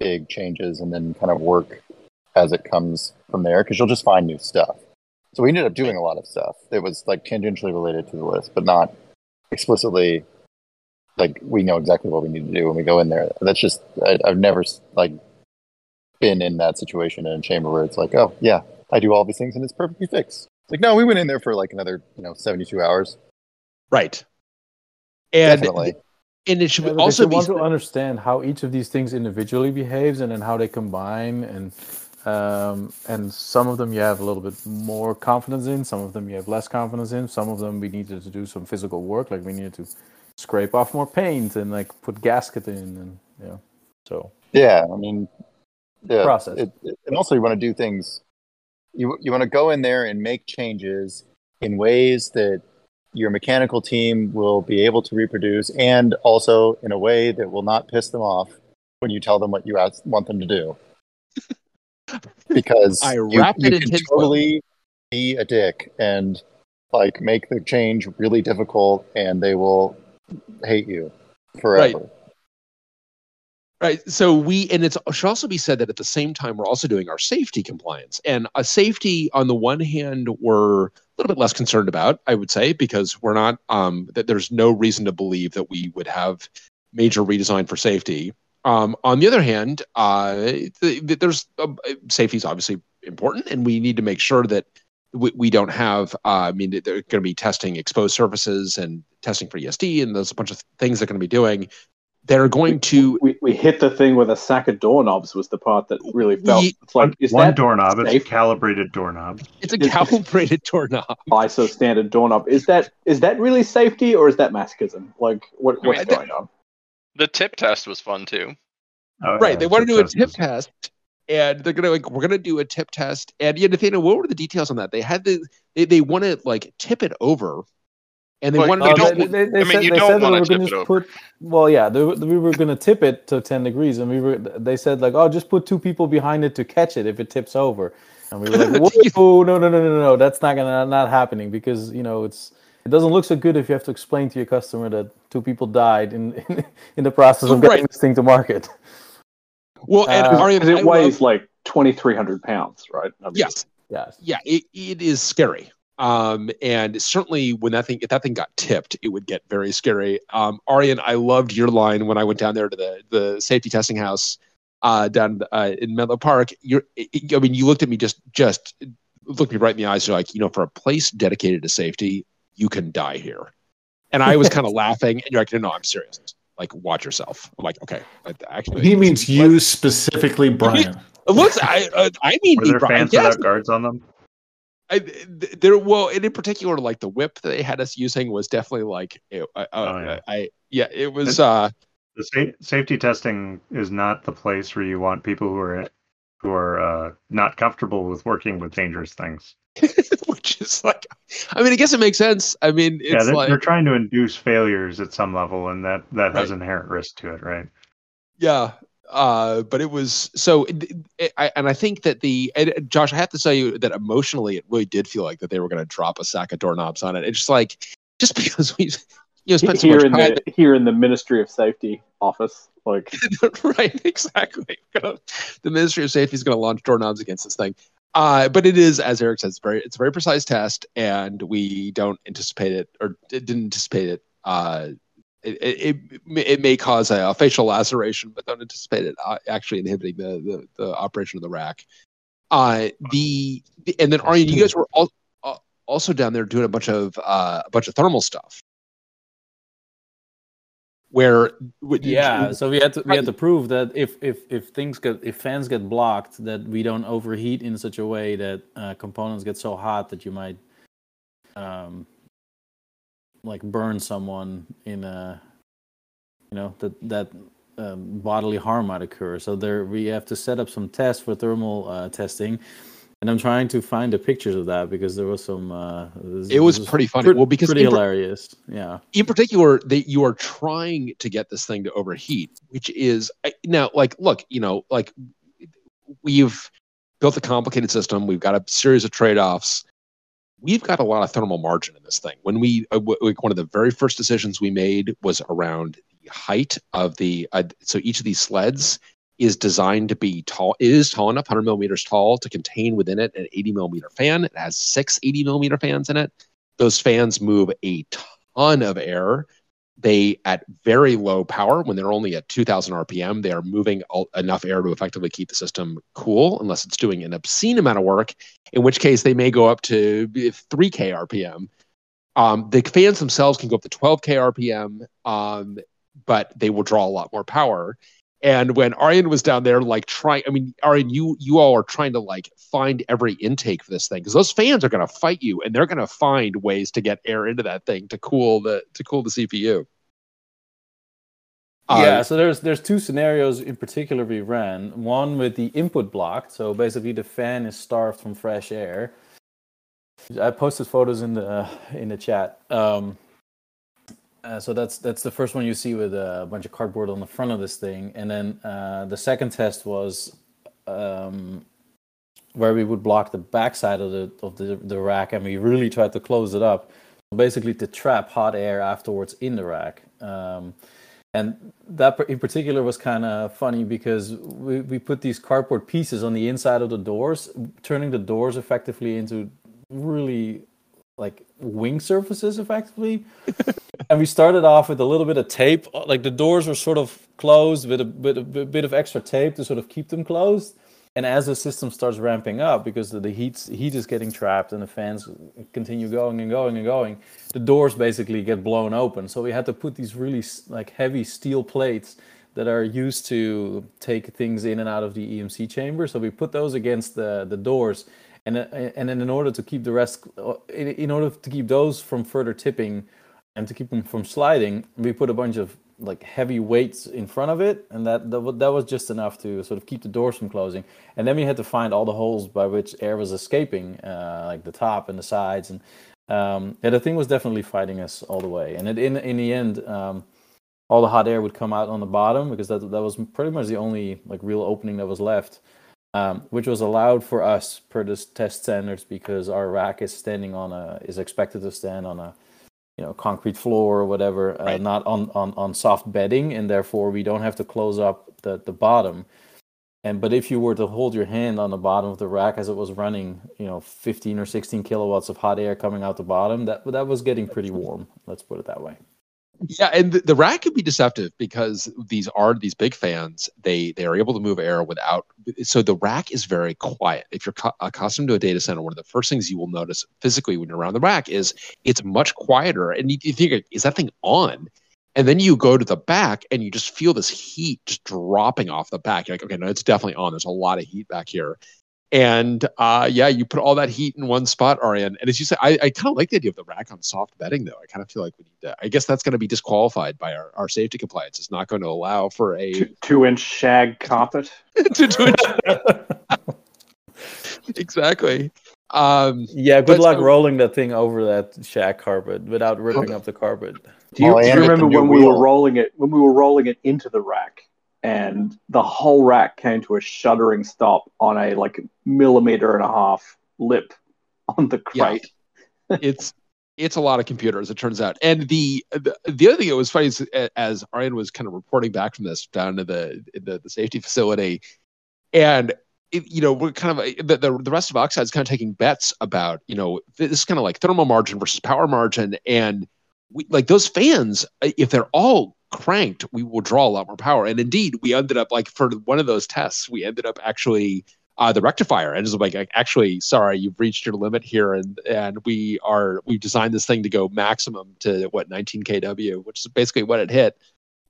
big changes, and then kind of work as it comes from there. Because you'll just find new stuff. So we ended up doing a lot of stuff that was like tangentially related to the list, but not explicitly like we know exactly what we need to do when we go in there. That's just I, I've never like been in that situation in a chamber where it's like, oh yeah, I do all these things and it's perfectly fixed. It's like no, we went in there for like another you know seventy two hours. right. and Definitely. and it should Yeah, also you be want to understand how each of these things individually behaves and then how they combine and um, and some of them you have a little bit more confidence in some of them you have less confidence in some of them we needed to do some physical work like we needed to scrape off more paint and like put gasket in and yeah so Yeah, I mean, yeah, Process. It, it- and also, you want to do things. You you want to go in there and make changes in ways that your mechanical team will be able to reproduce, and also in a way that will not piss them off when you tell them what you ask, want them to do. Because I you, wrapped you it in can tinfoil. totally be a dick and like make the change really difficult, and they will hate you forever. Right. So we, and it should also be said that at the same time, we're also doing our safety compliance. And a safety, on the one hand, we're a little bit less concerned about, I would say, because we're not, um, that there's no reason to believe that we would have major redesign for safety. Um, on the other hand, uh, th- th- there's uh, safety is obviously important, and we need to make sure that we, we don't have. Uh, I mean, they're going to be testing exposed surfaces and testing for ESD, and there's a bunch of things they're going to be doing. They're going to We, we hit the thing with a sack of doorknobs was the part that really felt. We- it's like is one that doorknob. It's a calibrated doorknob. It's a calibrated doorknob. ISO standard doorknob? Is that is that really safety or is that masochism? Like what, I what's mean, going on? The tip test was fun too. Oh, Right. yeah, They want to do a tip is- test, and they're gonna like we're gonna do a tip test. And yeah, Nathanael, what were the details on that? They had the they, they want to like tip it over, and they Well, wanted you to don't do- want- I mean, you don't wanna were tip it just over. put. Well, yeah, they, we were going to tip it to ten degrees, and we were. They said like, oh, just put two people behind it to catch it if it tips over, and we were like, whoa, no, no, no, no, no, that's not gonna not happening because you know it's. It doesn't look so good if you have to explain to your customer that two people died in in, in the process of getting Right. this thing to market. Well, and Uh, Arjen, Because I it weighs love- like twenty three hundred pounds, right? I mean, yes, Yes. yeah, it, it is scary. Um, and certainly when that thing if that thing got tipped, it would get very scary. Um, Arjen, I loved your line when I went down there to the the safety testing house uh, down uh, in Menlo Park. You're, I mean, you looked at me just just looked me right in the eyes. You're like, you know, for a place dedicated to safety, you can die here. And I was kind of laughing, and you're like, no, no, I'm serious. Like, watch yourself. I'm like, okay, actually, He means you specifically, Bryan. Looks, I, uh, I mean, Were there Bryan, fans yes, without guards on them? I, there well and in particular like the whip that they had us using was definitely like it, uh, Oh, yeah. I yeah it was uh The sa- safety testing is not the place where you want people who are who are uh, not comfortable with working with dangerous things. which is like I mean I guess it makes sense I mean yeah, it's they're, like they're trying to induce failures at some level, and that that has Right. inherent risk to it, right? yeah uh but it was so it, it, I, and I think that the and Josh I have to tell you that emotionally it really did feel like that they were going to drop a sack of doorknobs on it it's just like just because we you know spent so here much in time the here in the Ministry of Safety office, like right, exactly. The Ministry of Safety is going to launch doorknobs against this thing. Uh, but it is, as Eric says, very it's a very precise test, and we don't anticipate it or didn't anticipate it. Uh, it, it, it, may- it may cause a, facial laceration, but don't anticipate it uh, actually inhibiting the, the, the operation of the rack. Uh, the, and then Arjen, you guys were al- uh, also down there doing a bunch of uh, a bunch of thermal stuff. Where Yeah, so we had to we had to prove that if if if things get if fans get blocked, that we don't overheat in such a way that uh, components get so hot that you might um like burn someone in a you know that that um, bodily harm might occur. So there we have to set up some tests for thermal uh, testing. And I'm trying to find the pictures of that because there was some. Uh, this- It was this pretty funny. Well, because pretty hilarious. Yeah. in particular that you are trying to get this thing to overheat which is now like look you know like we've built a complicated system we've got a series of trade-offs we've got a lot of thermal margin in this thing when we uh, w- like one of the very first decisions we made was around the height of the uh, so each of these sleds is designed to be tall it is tall enough 100 millimeters tall to contain within it an 80 millimeter fan it has six 80 millimeter fans in it those fans move a ton of air. They, at very low power, when they're only at 2000 RPM, they are moving enough air to effectively keep the system cool, unless it's doing an obscene amount of work, in which case they may go up to 3K RPM. Um, the fans themselves can go up to 12k RPM, um, but they will draw a lot more power. And when Arjen was down there, like trying, I mean, Arjen, you you all are trying to like find every intake for this thing because those fans are going to fight you, and they're going to find ways to get air into that thing to cool the to cool the CPU. yeah, Uh, so there's there's two scenarios in particular we ran. One with the input blocked, so basically the fan is starved from fresh air. I posted photos in the in the chat. Um, uh, so that's that's the first one you see with a bunch of cardboard on the front of this thing, and then uh, the second test was um, where we would block the backside of the of the, the rack, and we really tried to close it up, basically to trap hot air afterwards in the rack. Um, and that in particular was kind of funny because we, we put these cardboard pieces on the inside of the doors, turning the doors effectively into really like wing surfaces effectively. and we started off with a little bit of tape, like the doors were sort of closed with a bit, a bit of extra tape to sort of keep them closed. And as the system starts ramping up, because the, the heat heat is getting trapped and the fans continue going and going and going, the doors basically get blown open. So we had to put these really like heavy steel plates that are used to take things in and out of the EMC chamber. So we put those against the the doors, and uh, and then in order to keep the rest, uh, in, order to keep those from further tipping, and to keep them from sliding, we put a bunch of like heavy weights in front of it, and that that, that was just enough to sort of keep the doors from closing. And then we had to find all the holes by which air was escaping, uh, like the top and the sides, and um, yeah, the thing was definitely fighting us all the way. And it, in in the end, um, all the hot air would come out on the bottom because that that was pretty much the only like real opening that was left, um, which was allowed for us per this test standards because our rack is standing on a is expected to stand on a you know concrete floor or whatever, uh, not on, on on soft bedding, and therefore we don't have to close up the the bottom. And but if you were to hold your hand on the bottom of the rack as it was running, you know, 15 or 16 kilowatts of hot air coming out the bottom, that that was getting pretty warm. Let's put it that way. Yeah, and the, the rack can be deceptive because these are these big fans. They they are able to move air without. So the rack is very quiet. If you're cu- accustomed to a data center, one of the first things you will notice physically when you're around the rack is it's much quieter. And you, you think, is that thing on? And then you go to the back and you just feel this heat just dropping off the back. You're like, okay, no, it's definitely on. There's a lot of heat back here. And uh, yeah, you put all that heat in one spot, Arjen. And as you say, I, I kind of like the idea of the rack on soft bedding, though. I kind of feel like we need to. I guess that's going to be disqualified by our, our safety compliance. It's not going to allow for a Two, two inch shag carpet. to do it. exactly. Um, Yeah, good luck so- rolling that thing over that shag carpet without ripping up the carpet. Do you, do you and with the remember new when we were rolling it when we were rolling it into the rack and the whole rack came to a shuddering stop on a like millimeter and a half lip on the Yeah. crate. it's it's a lot of computers, it turns out. And the the, the other thing that was funny is as Arjen was kind of reporting back from this down to the the, the safety facility, and it, you know we're kind of uh, the, the the rest of Oxide's kind of taking bets about you know this is kind of like thermal margin versus power margin, and we like those fans uh, if they're all cranked, we will draw a lot more power. And indeed, we ended up like for one of those tests, we ended up actually uh, the rectifier and it's like actually sorry you've reached your limit here and and we are we designed this thing to go maximum to what 19 kW which is basically what it hit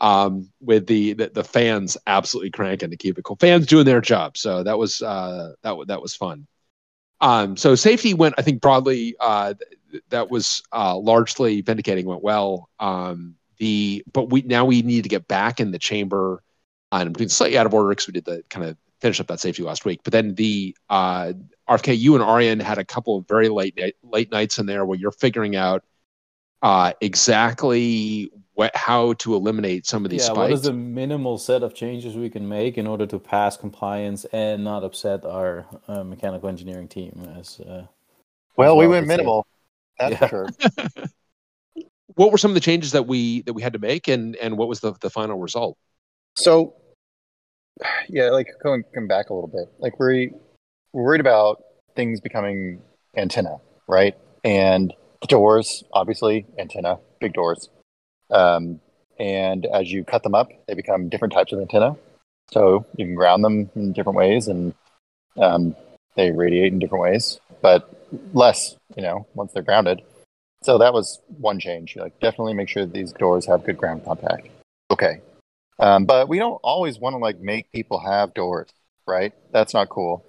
um with the the, the fans absolutely cranking the cubicle fans doing their job. So that was uh that wa- that was fun. Um so safety went I think broadly uh th- that was uh largely vindicating went well. Um the but we now we need to get back in the chamber uh, and being slightly out of order because we did the kind of finish up that safety last week. But then the uh, RFK, you and Arjen had a couple of very late night, late nights in there where you're figuring out uh, exactly what how to eliminate some of these yeah, what is the minimal set of changes we can make in order to pass compliance and not upset our uh, mechanical engineering team? As uh, Well, as we went would say. minimal. That's Yeah. for sure. What were some of the changes that we that we had to make, and and what was the the final result? So, yeah, like going, back a little bit, like we're, we're worried about things becoming antenna, right? And doors, obviously, antenna, big doors. Um, and as you cut them up, they become different types of antenna. So you can ground them in different ways, and um, they radiate in different ways, but less, you know, once they're grounded. So that was one change. Like definitely make sure these doors have good ground contact. Okay. Um, but we don't always want to like make people have doors, right? That's not cool.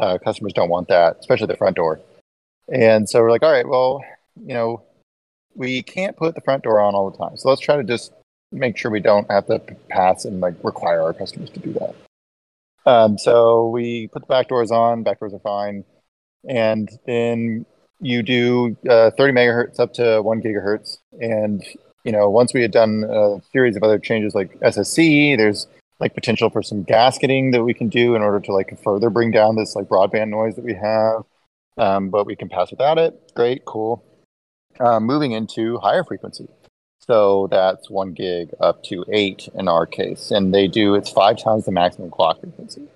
Uh, customers don't want that, especially the front door. And so we're like, all right, well, you know, we can't put the front door on all the time. So let's try to just make sure we don't have to pass and like require our customers to do that. Um, so we put the back doors on. Back doors are fine, and then you do uh, 30 megahertz up to one gigahertz. And you know, once we had done a series of other changes like SSC, there's like potential for some gasketing that we can do in order to like further bring down this like broadband noise that we have. Um, but we can pass without it. Great, cool. Uh, moving into higher frequency. So that's one gig up to eight in our case, and they do it's five times the maximum clock frequency.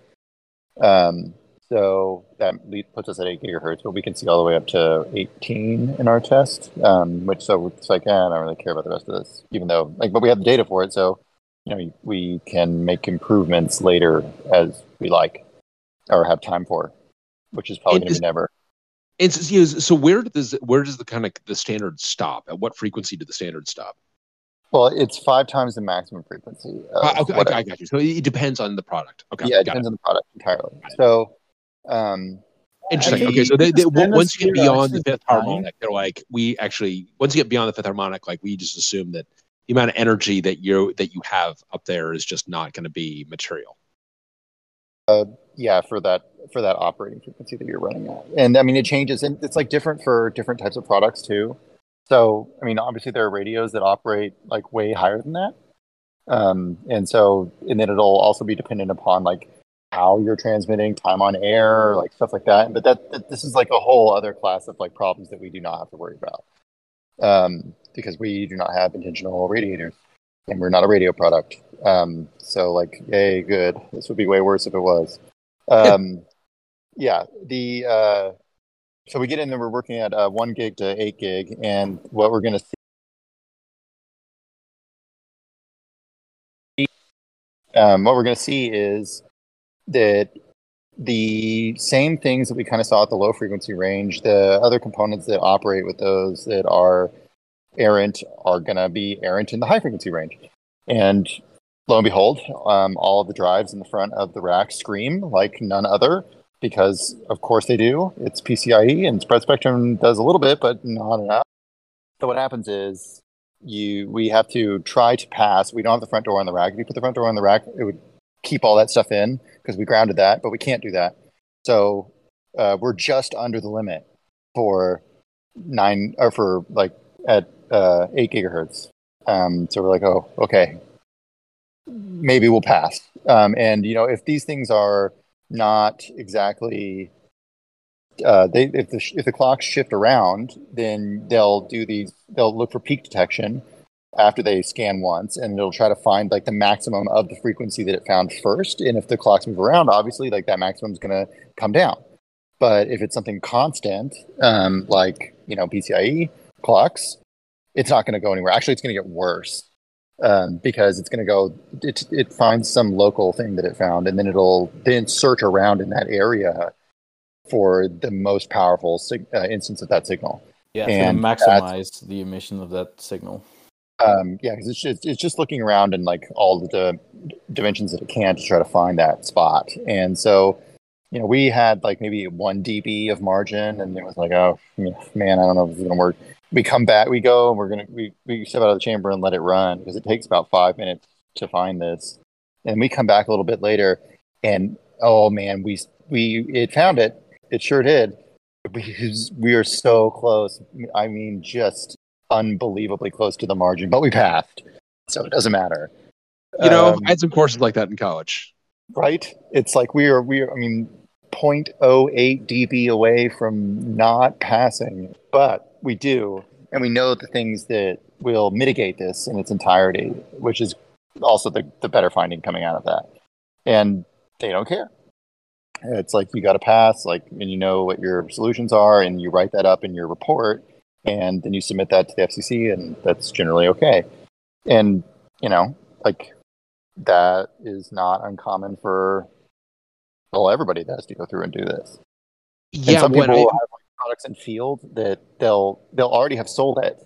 Um, so that puts us at eight gigahertz, but we can see all the way up to 18 in our test. Um, which so it's like, eh, I don't really care about the rest of this, even though like, but we have the data for it, so you know we can make improvements later as we like or have time for, which is probably going to be never. And so, you know, so where does where does the kind of the standard stop? At what frequency do the standard stop? Well, it's five times the maximum frequency. Uh, okay, I, I got you. So it depends on the product. Okay. Yeah, it depends it. on the product entirely. So, um, interesting. Okay, so they, they, once you get beyond the fifth harmonic, they're like we actually once you get beyond the fifth harmonic, like we just assume that the amount of energy that you that you have up there is just not going to be material. Uh, yeah, for that for that operating frequency that you're running at. And I mean, it changes, and it's like different for different types of products too. So, I mean, obviously there are radios that operate like way higher than that. Um, and so, and then it'll also be dependent upon like how you're transmitting, time on air, like stuff like that. But that, that this is like a whole other class of like problems that we do not have to worry about um, because we do not have intentional radiators and we're not a radio product. Um, so, like, yay, good. This would be way worse if it was. Um, yeah, the uh, so we get in there. we're working at uh, one gig to eight gig, and what we're going to see, um, what we're going to see is that the same things that we kind of saw at the low frequency range, the other components that operate with those that are errant are going to be errant in the high frequency range. And lo and behold, um, all of the drives in the front of the rack scream like none other because, of course, they do. It's PCIe and spread spectrum does a little bit, but not enough. So what happens is you we have to try to pass. We don't have the front door on the rack. If you put the front door on the rack, it would keep all that stuff in because we grounded that, but we can't do that. So uh, we're just under the limit for nine or for like at uh, eight gigahertz. Um, so we're like, oh, okay, maybe we'll pass. Um, and you know, if these things are not exactly uh, they if the if the clocks shift around, then they'll do these. They'll look for peak detection after they scan once, and it'll try to find like the maximum of the frequency that it found first. And if the clocks move around, obviously, like that maximum is going to come down. But if it's something constant, um, like you know PCIe clocks, it's not going to go anywhere. Actually, it's going to get worse um, because it's going to go. It it finds some local thing that it found, and then it'll then search around in that area for the most powerful sig- uh, instance of that signal. Yeah, and maximize the emission of that signal. Um, yeah, because it's just, it's just looking around in like all the dimensions that it can to try to find that spot. And so, you know, we had like maybe one dB of margin, and it was like, oh man, I don't know if it's to work we come back, we go, and we're gonna we we step out of the chamber and let it run because it takes about five minutes to find this, and we come back a little bit later, and oh man, we we it found it, it sure did. We, we are so close. I mean, just unbelievably close to the margin, but we passed, so it doesn't matter. You know, um, I had some courses like that in college. Right? It's like we are we are. I mean, 0.08 dB away from not passing, but we do, and we know the things that will mitigate this in its entirety, which is also the, the better finding coming out of that. And they don't care. It's like you got to pass, like, and you know what your solutions are, and you write that up in your report, and then you submit that to the FCC, and that's generally okay. And you know, like that is not uncommon for well everybody that has to go through and do this. Yeah, and some people I, have products in field that they'll they'll already have sold it,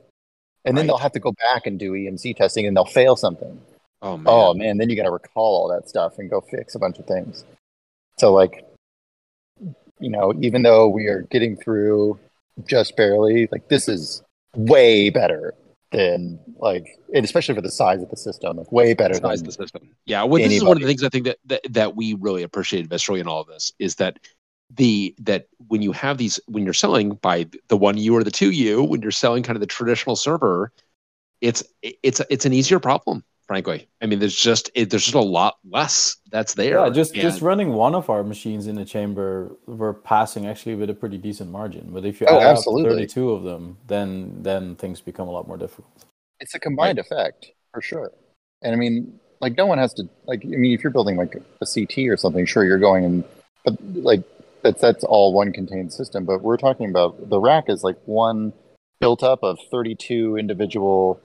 and then Right. they'll have to go back and do EMC testing, and they'll fail something. Oh man. Oh man, then you got to recall all that stuff and go fix a bunch of things. So like, you know, even though we are getting through just barely, like this is way better than like, and especially for the size of the system, like way better the Size than of the system. Yeah, well, this is one of the things I think that, that that we really appreciate viscerally in all of this is that the that when you have these when you're selling by the one you or the two you when you're selling kind of the traditional server, it's it's it's an easier problem. Frankly, I mean, there's just it, there's just a lot less that's there. Yeah, just And- just running one of our machines in the chamber, we're passing actually with a pretty decent margin. But if you Oh, add up 32 of them, then then things become a lot more difficult. it's a combined effect for sure. And I mean, like no one has to like. I mean, if you're building like a CT or something, sure you're going and, but like that's that's all one contained system. But we're talking about the rack is like one built up of 32 individual,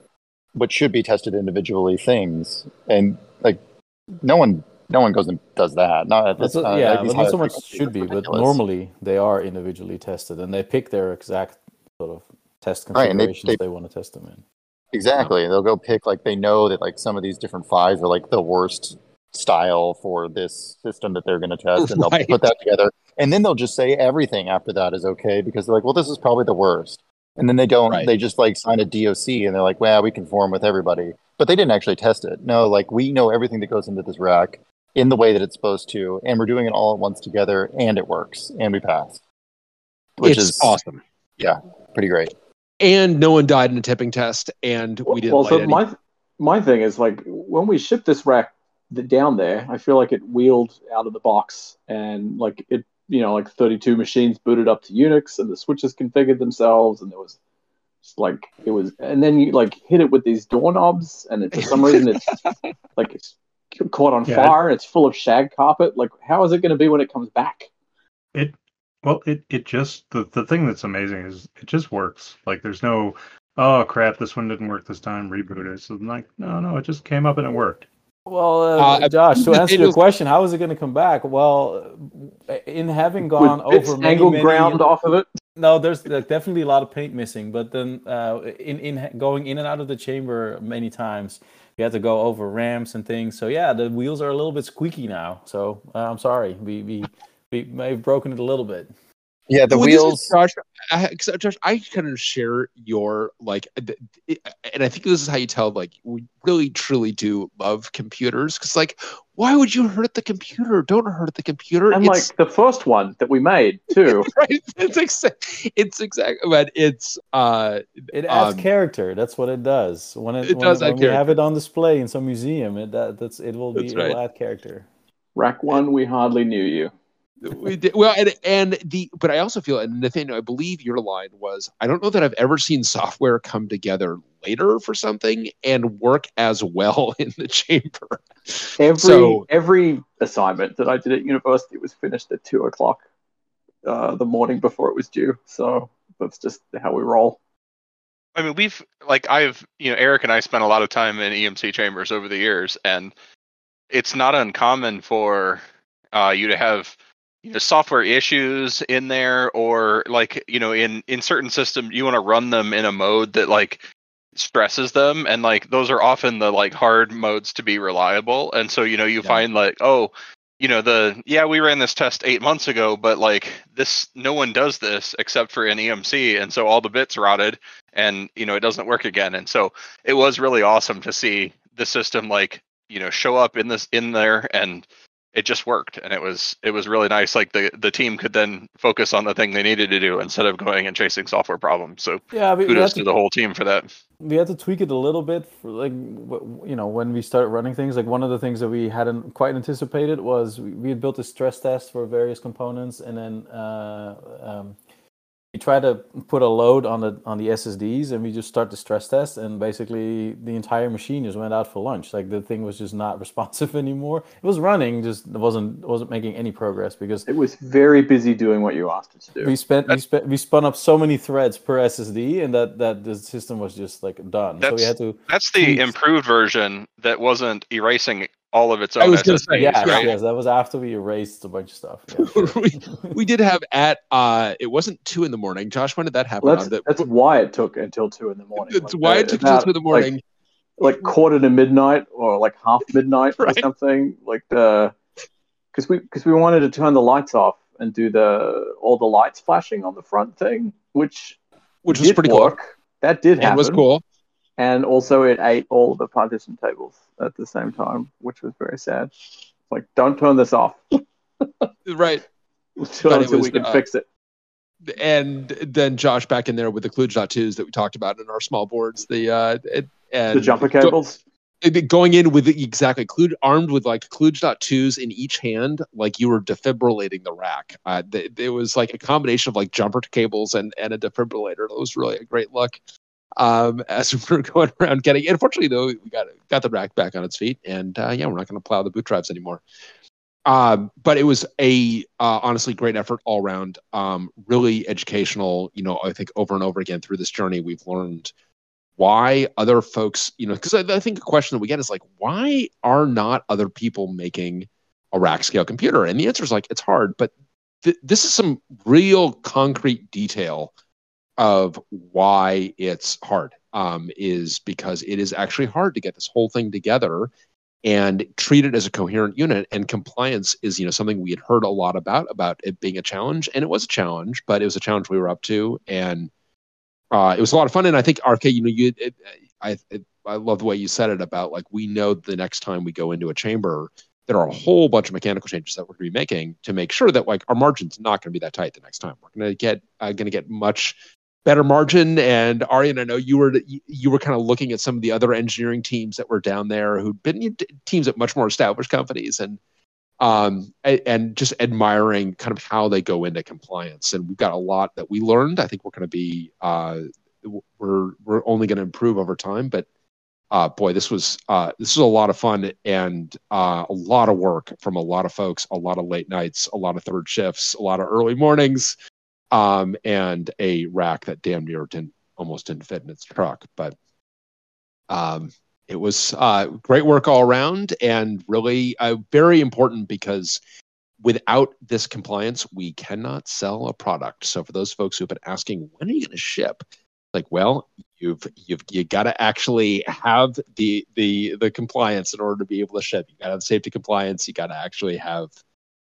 what should be tested individually things, and like no one no one goes and does that. Not at this a- yeah, like, not so much should be. But normally they are individually tested, and they pick their exact sort of test Right, and they- configurations they- they, want to test them in. Exactly. They'll go pick like they know that like some of these different fives are like the worst style for this system that they're going to test, and they'll Right. put that together. And then they'll just say everything after that is okay because they're like, well, this is probably the worst. And then they don't. Right. They just like sign a DOC and they're like, well, we conform with everybody, but they didn't actually test it. No, like we know everything that goes into this rack in the way that it's supposed to, and we're doing it all at once together, and it works, and we pass, which it's is awesome. Yeah, pretty great. And no one died in a tipping test, and we didn't. well, light so any- my my thing is like when we shipped this rack th- down there, I feel like it wheeled out of the box and like it, you know, like 32 machines booted up to Unix and the switches configured themselves, and there was just like it was, and then you like hit it with these doorknobs, and it, for some reason it's like it's caught on Yeah. fire and it's full of shag carpet. Like, how is it going to be when it comes back? It well, it it just the the thing that's amazing is it just works. Like there's no oh crap, this one didn't work this time, reboot it. So I'm like, no, no, it just came up and it worked. Well, uh, Uh, Josh, to answer your was- question, how is it going to come back? Well, in having gone over many, many, ground off of it. no, there's definitely a lot of paint missing. But then, uh, in in going in and out of the chamber many times, you had to go over ramps and things. So yeah, the wheels are a little bit squeaky now. So uh, I'm sorry, we we we may have broken it a little bit. Yeah, the Well, this is wheels. Josh, I, 'cause, uh, Josh, I kind of share your like, and I think this is how you tell like we really truly do love computers because like, why would you hurt the computer? Don't hurt the computer. And it's, like the first one that we made too. right, it's exact, it's exact, but it's uh, It adds Um, character. That's what it does. When it, It when, does add when we have it on display in some museum, it that, that's it will be That's it will right. add character. Rack one, we hardly knew you. We did, well, and, and the but I also feel, and Nathanael, I believe your line was, I don't know that I've ever seen software come together later for something and work as well in the chamber. Every So- every assignment that I did at university was finished at two o'clock uh, the morning before it was due. So that's just how we roll. I mean, we've like I've you know Eric and I spent a lot of time in EMC chambers over the years, and it's not uncommon for uh, you to have you know software issues in there, or like you know in in certain systems you want to run them in a mode that like stresses them, and like those are often the like hard modes to be reliable, and so you know you Yeah. find like oh you know the yeah we ran this test eight months ago but like this no one does this except for an emc and so all the bits rotted and you know it doesn't work again and so it was really awesome to see the system like you know show up in this in there and it just worked and it was it was really nice. Like the the team could then focus on the thing they needed to do instead of going and chasing software problems. So Yeah, we, we kudos to to the whole team for that. we had to tweak it a little bit for like you know when we started running things. Like one of the things that we hadn't quite anticipated was we, we had built a stress test for various components and then uh, um, we tried to put a load on the on the ssds and we just start the stress test and basically the entire machine just went out for lunch. Like the thing was just not responsive anymore. It was running just it wasn't wasn't making any progress because It was very busy doing what you asked it to do. we spent we spent we spun up so many threads per ssd and that that the system was just like done. So we had to That's the improved version that wasn't erasing all of its I was gonna say, yeah, right? yes, that was after we erased a bunch of stuff. Yeah, sure. we, we did have at uh it wasn't two in the morning. Josh, when did that happen? Well, that's, On the- that's why it took until two in the morning. That's Like, why uh, it took until two in the morning. like quarter to midnight or like half midnight Right. or something like the because we because we wanted to turn the lights off and do the all the lights flashing on the front thing which which was did pretty cool. that did happen happen was cool. And also it ate all the partition tables at the same time which was very sad like don't turn this off Right. until, But it until was, we can uh, fix it And then Josh back in there with the Kludge.2s that we talked about in our small boards. The uh it, and the jumper cables it- going in with the, exactly Kluge, armed with like Kludge.2s in each hand, like you were defibrillating the rack. Uh, it was like a combination of like jumper cables and, and a defibrillator. It was really a great look. Um, as we were going around getting, unfortunately though, we got got the rack back on its feet, and uh, yeah, we're not going to plow the boot drives anymore. Um, but it was a uh, honestly great effort all around. Um, really educational. You know, I think over and over again through this journey, we've learned why other folks, you know, because I, I think a question that we get is like, why are not other people making a rack scale computer? And the answer is like, it's hard, but th- this is some real concrete detail of why it's hard. Um, is because it is actually hard to get this whole thing together and treat it as a coherent unit. And compliance is, you know, something we had heard a lot about about it being a challenge, and it was a challenge, but it was a challenge we were up to, and uh, it was a lot of fun. And I think RK, you know, you, it, I, it, I love the way you said it about like we know the next time we go into a chamber, there are a whole bunch of mechanical changes that we're going to be making to make sure that like our margin's not going to be that tight the next time. We're going to get uh, going to get much better margin. And Arjen, I know you were you were kind of looking at some of the other engineering teams that were down there who'd been teams at much more established companies and um, and just admiring kind of how they go into compliance. And we've got a lot that we learned. I think we're going to be uh, we're we're only going to improve over time. But uh, boy, this was uh, this was a lot of fun and uh, a lot of work from a lot of folks, a lot of late nights, a lot of third shifts, a lot of early mornings, um, and a rack that damn near didn't almost didn't fit in its truck. But um, it was uh, great work all around and really uh, very important because without this compliance, we cannot sell a product. So for those folks who've been asking, when are you going to ship? Like, well, you've you've you got to actually have the the the compliance in order to be able to ship. You got to have safety compliance. You got to actually have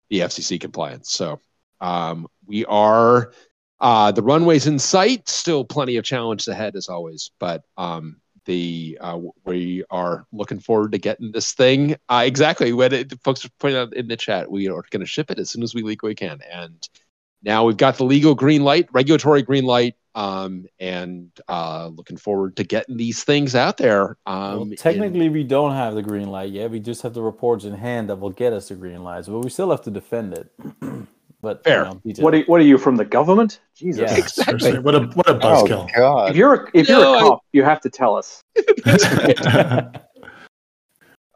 the FCC compliance. So um, we are uh, the runways in sight. Still plenty of challenges ahead as always, but um, the uh, we are looking forward to getting this thing uh, exactly what it, folks pointed out in the chat. We are going to ship it as soon as we legally can, and now we've got the legal green light, regulatory green light, um, and uh, looking forward to getting these things out there. Um, Well, in- technically, we don't have the green light yet. We just have the reports in hand that will get us the green lights, but we still have to defend it. but Fair. You know, what are, what are you from the government jesus Yeah. Exactly. Seriously, what a what a Oh buzzkill. if you're a, if No, you're a I- cop you have to tell us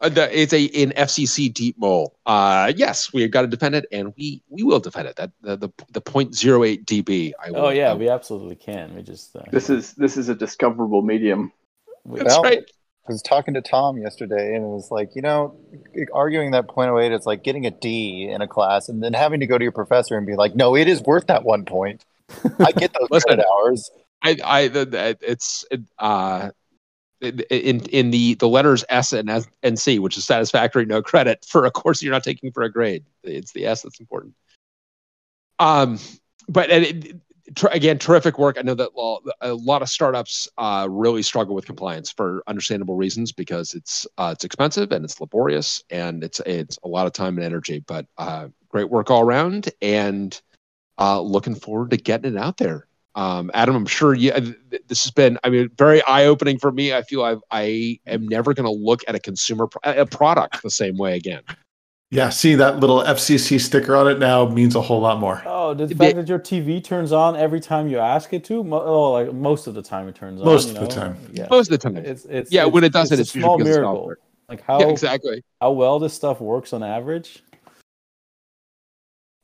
Uh, the, it's a an FCC deep mole. Uh, yes, we've got to defend it, and we we will defend it. That the the, the 0.08 dB. I will, Oh yeah, I we absolutely can. We just uh, this is this is a discoverable medium we, That's Well, right. I was talking to Tom yesterday, and it was like, you know, arguing that point oh eight is like getting a D in a class, and then having to go to your professor and be like, "No, it is worth that one point. I get those Listen. credit hours." I, I, the, it's, uh, in in the the letters S and S and C, which is satisfactory, no credit for a course you're not taking for a grade. It's the S that's important. Um, but and it, tr- again, terrific work. I know that a lot of startups uh, really struggle with compliance for understandable reasons because it's uh, it's expensive and it's laborious and it's it's a lot of time and energy. But uh, great work all around, and uh, looking forward to getting it out there. Um, Adam, I'm sure you, uh, this has been, I mean, very eye opening for me. I feel I've, I am never going to look at a consumer pro- a product the same way again. Yeah, see that little FCC sticker on it now means a whole lot more. Oh, the They- fact that your TV turns on every time you ask it to, oh, like most of the time it turns on. Most you of the know? time. Yeah. Most of the time. It's it's Yeah, it's, when it doesn't, it's, it's a small miracle. software. Like how yeah, exactly. how well this stuff works on average.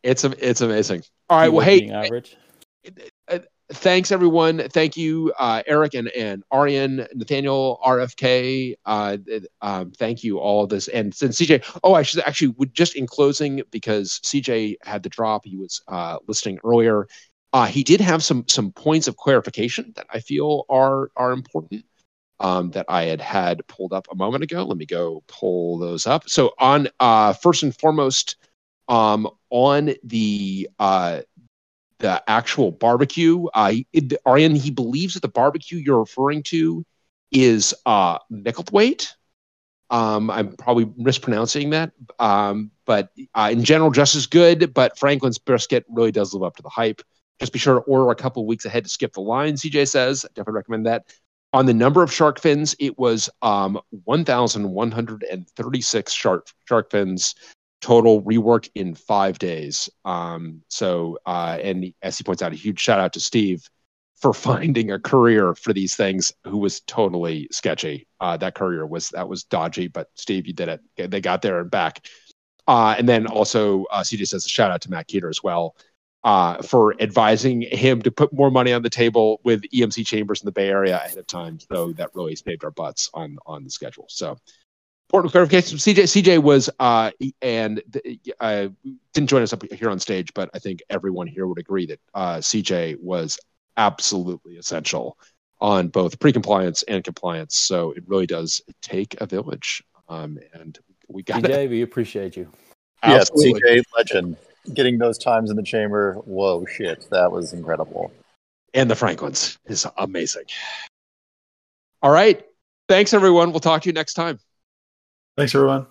It's, am- it's amazing. All right. Well, keyword hey, being average. Thanks everyone. Thank you, uh, Eric and, and Arjen, Nathanael, RFK. Uh, um, thank you all of this. And since CJ, oh, I should actually would just in closing because CJ had the drop. He was uh, listening earlier. Uh, he did have some some points of clarification that I feel are are important. Um, that I had had pulled up a moment ago. Let me go pull those up. So on uh, first and foremost, um, on the uh, the actual barbecue. Uh, Arjen, he believes that the barbecue you're referring to is uh, Micklethwait. Um, I'm probably mispronouncing that, um, but uh, in general, just as good. But Franklin's brisket really does live up to the hype. Just be sure to order a couple weeks ahead to skip the line. CJ says, definitely recommend that. On the number of shark fins, it was um, 1,136 shark shark fins total rework in five days. Um, so, uh, and as he points out, a huge shout out to Steve for finding a courier for these things who was totally sketchy. Uh, that courier was that was dodgy, but Steve, you did it. They got there and back. Uh, and then also, uh, CJ says a shout out to Matt Keeter as well uh, for advising him to put more money on the table with EMC chambers in the Bay Area ahead of time. So that really saved our butts on on the schedule. So important clarification. CJ CJ was uh, and uh, didn't join us up here on stage, but I think everyone here would agree that uh, CJ was absolutely essential on both pre-compliance and compliance. So it really does take a village, um, and we got CJ. We appreciate you. Yes, CJ legend. Getting those times in the chamber, whoa, shit, that was incredible. And the Franklins is amazing. All right, thanks everyone. We'll talk to you next time. Thanks, everyone.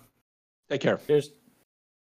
Take care. Cheers.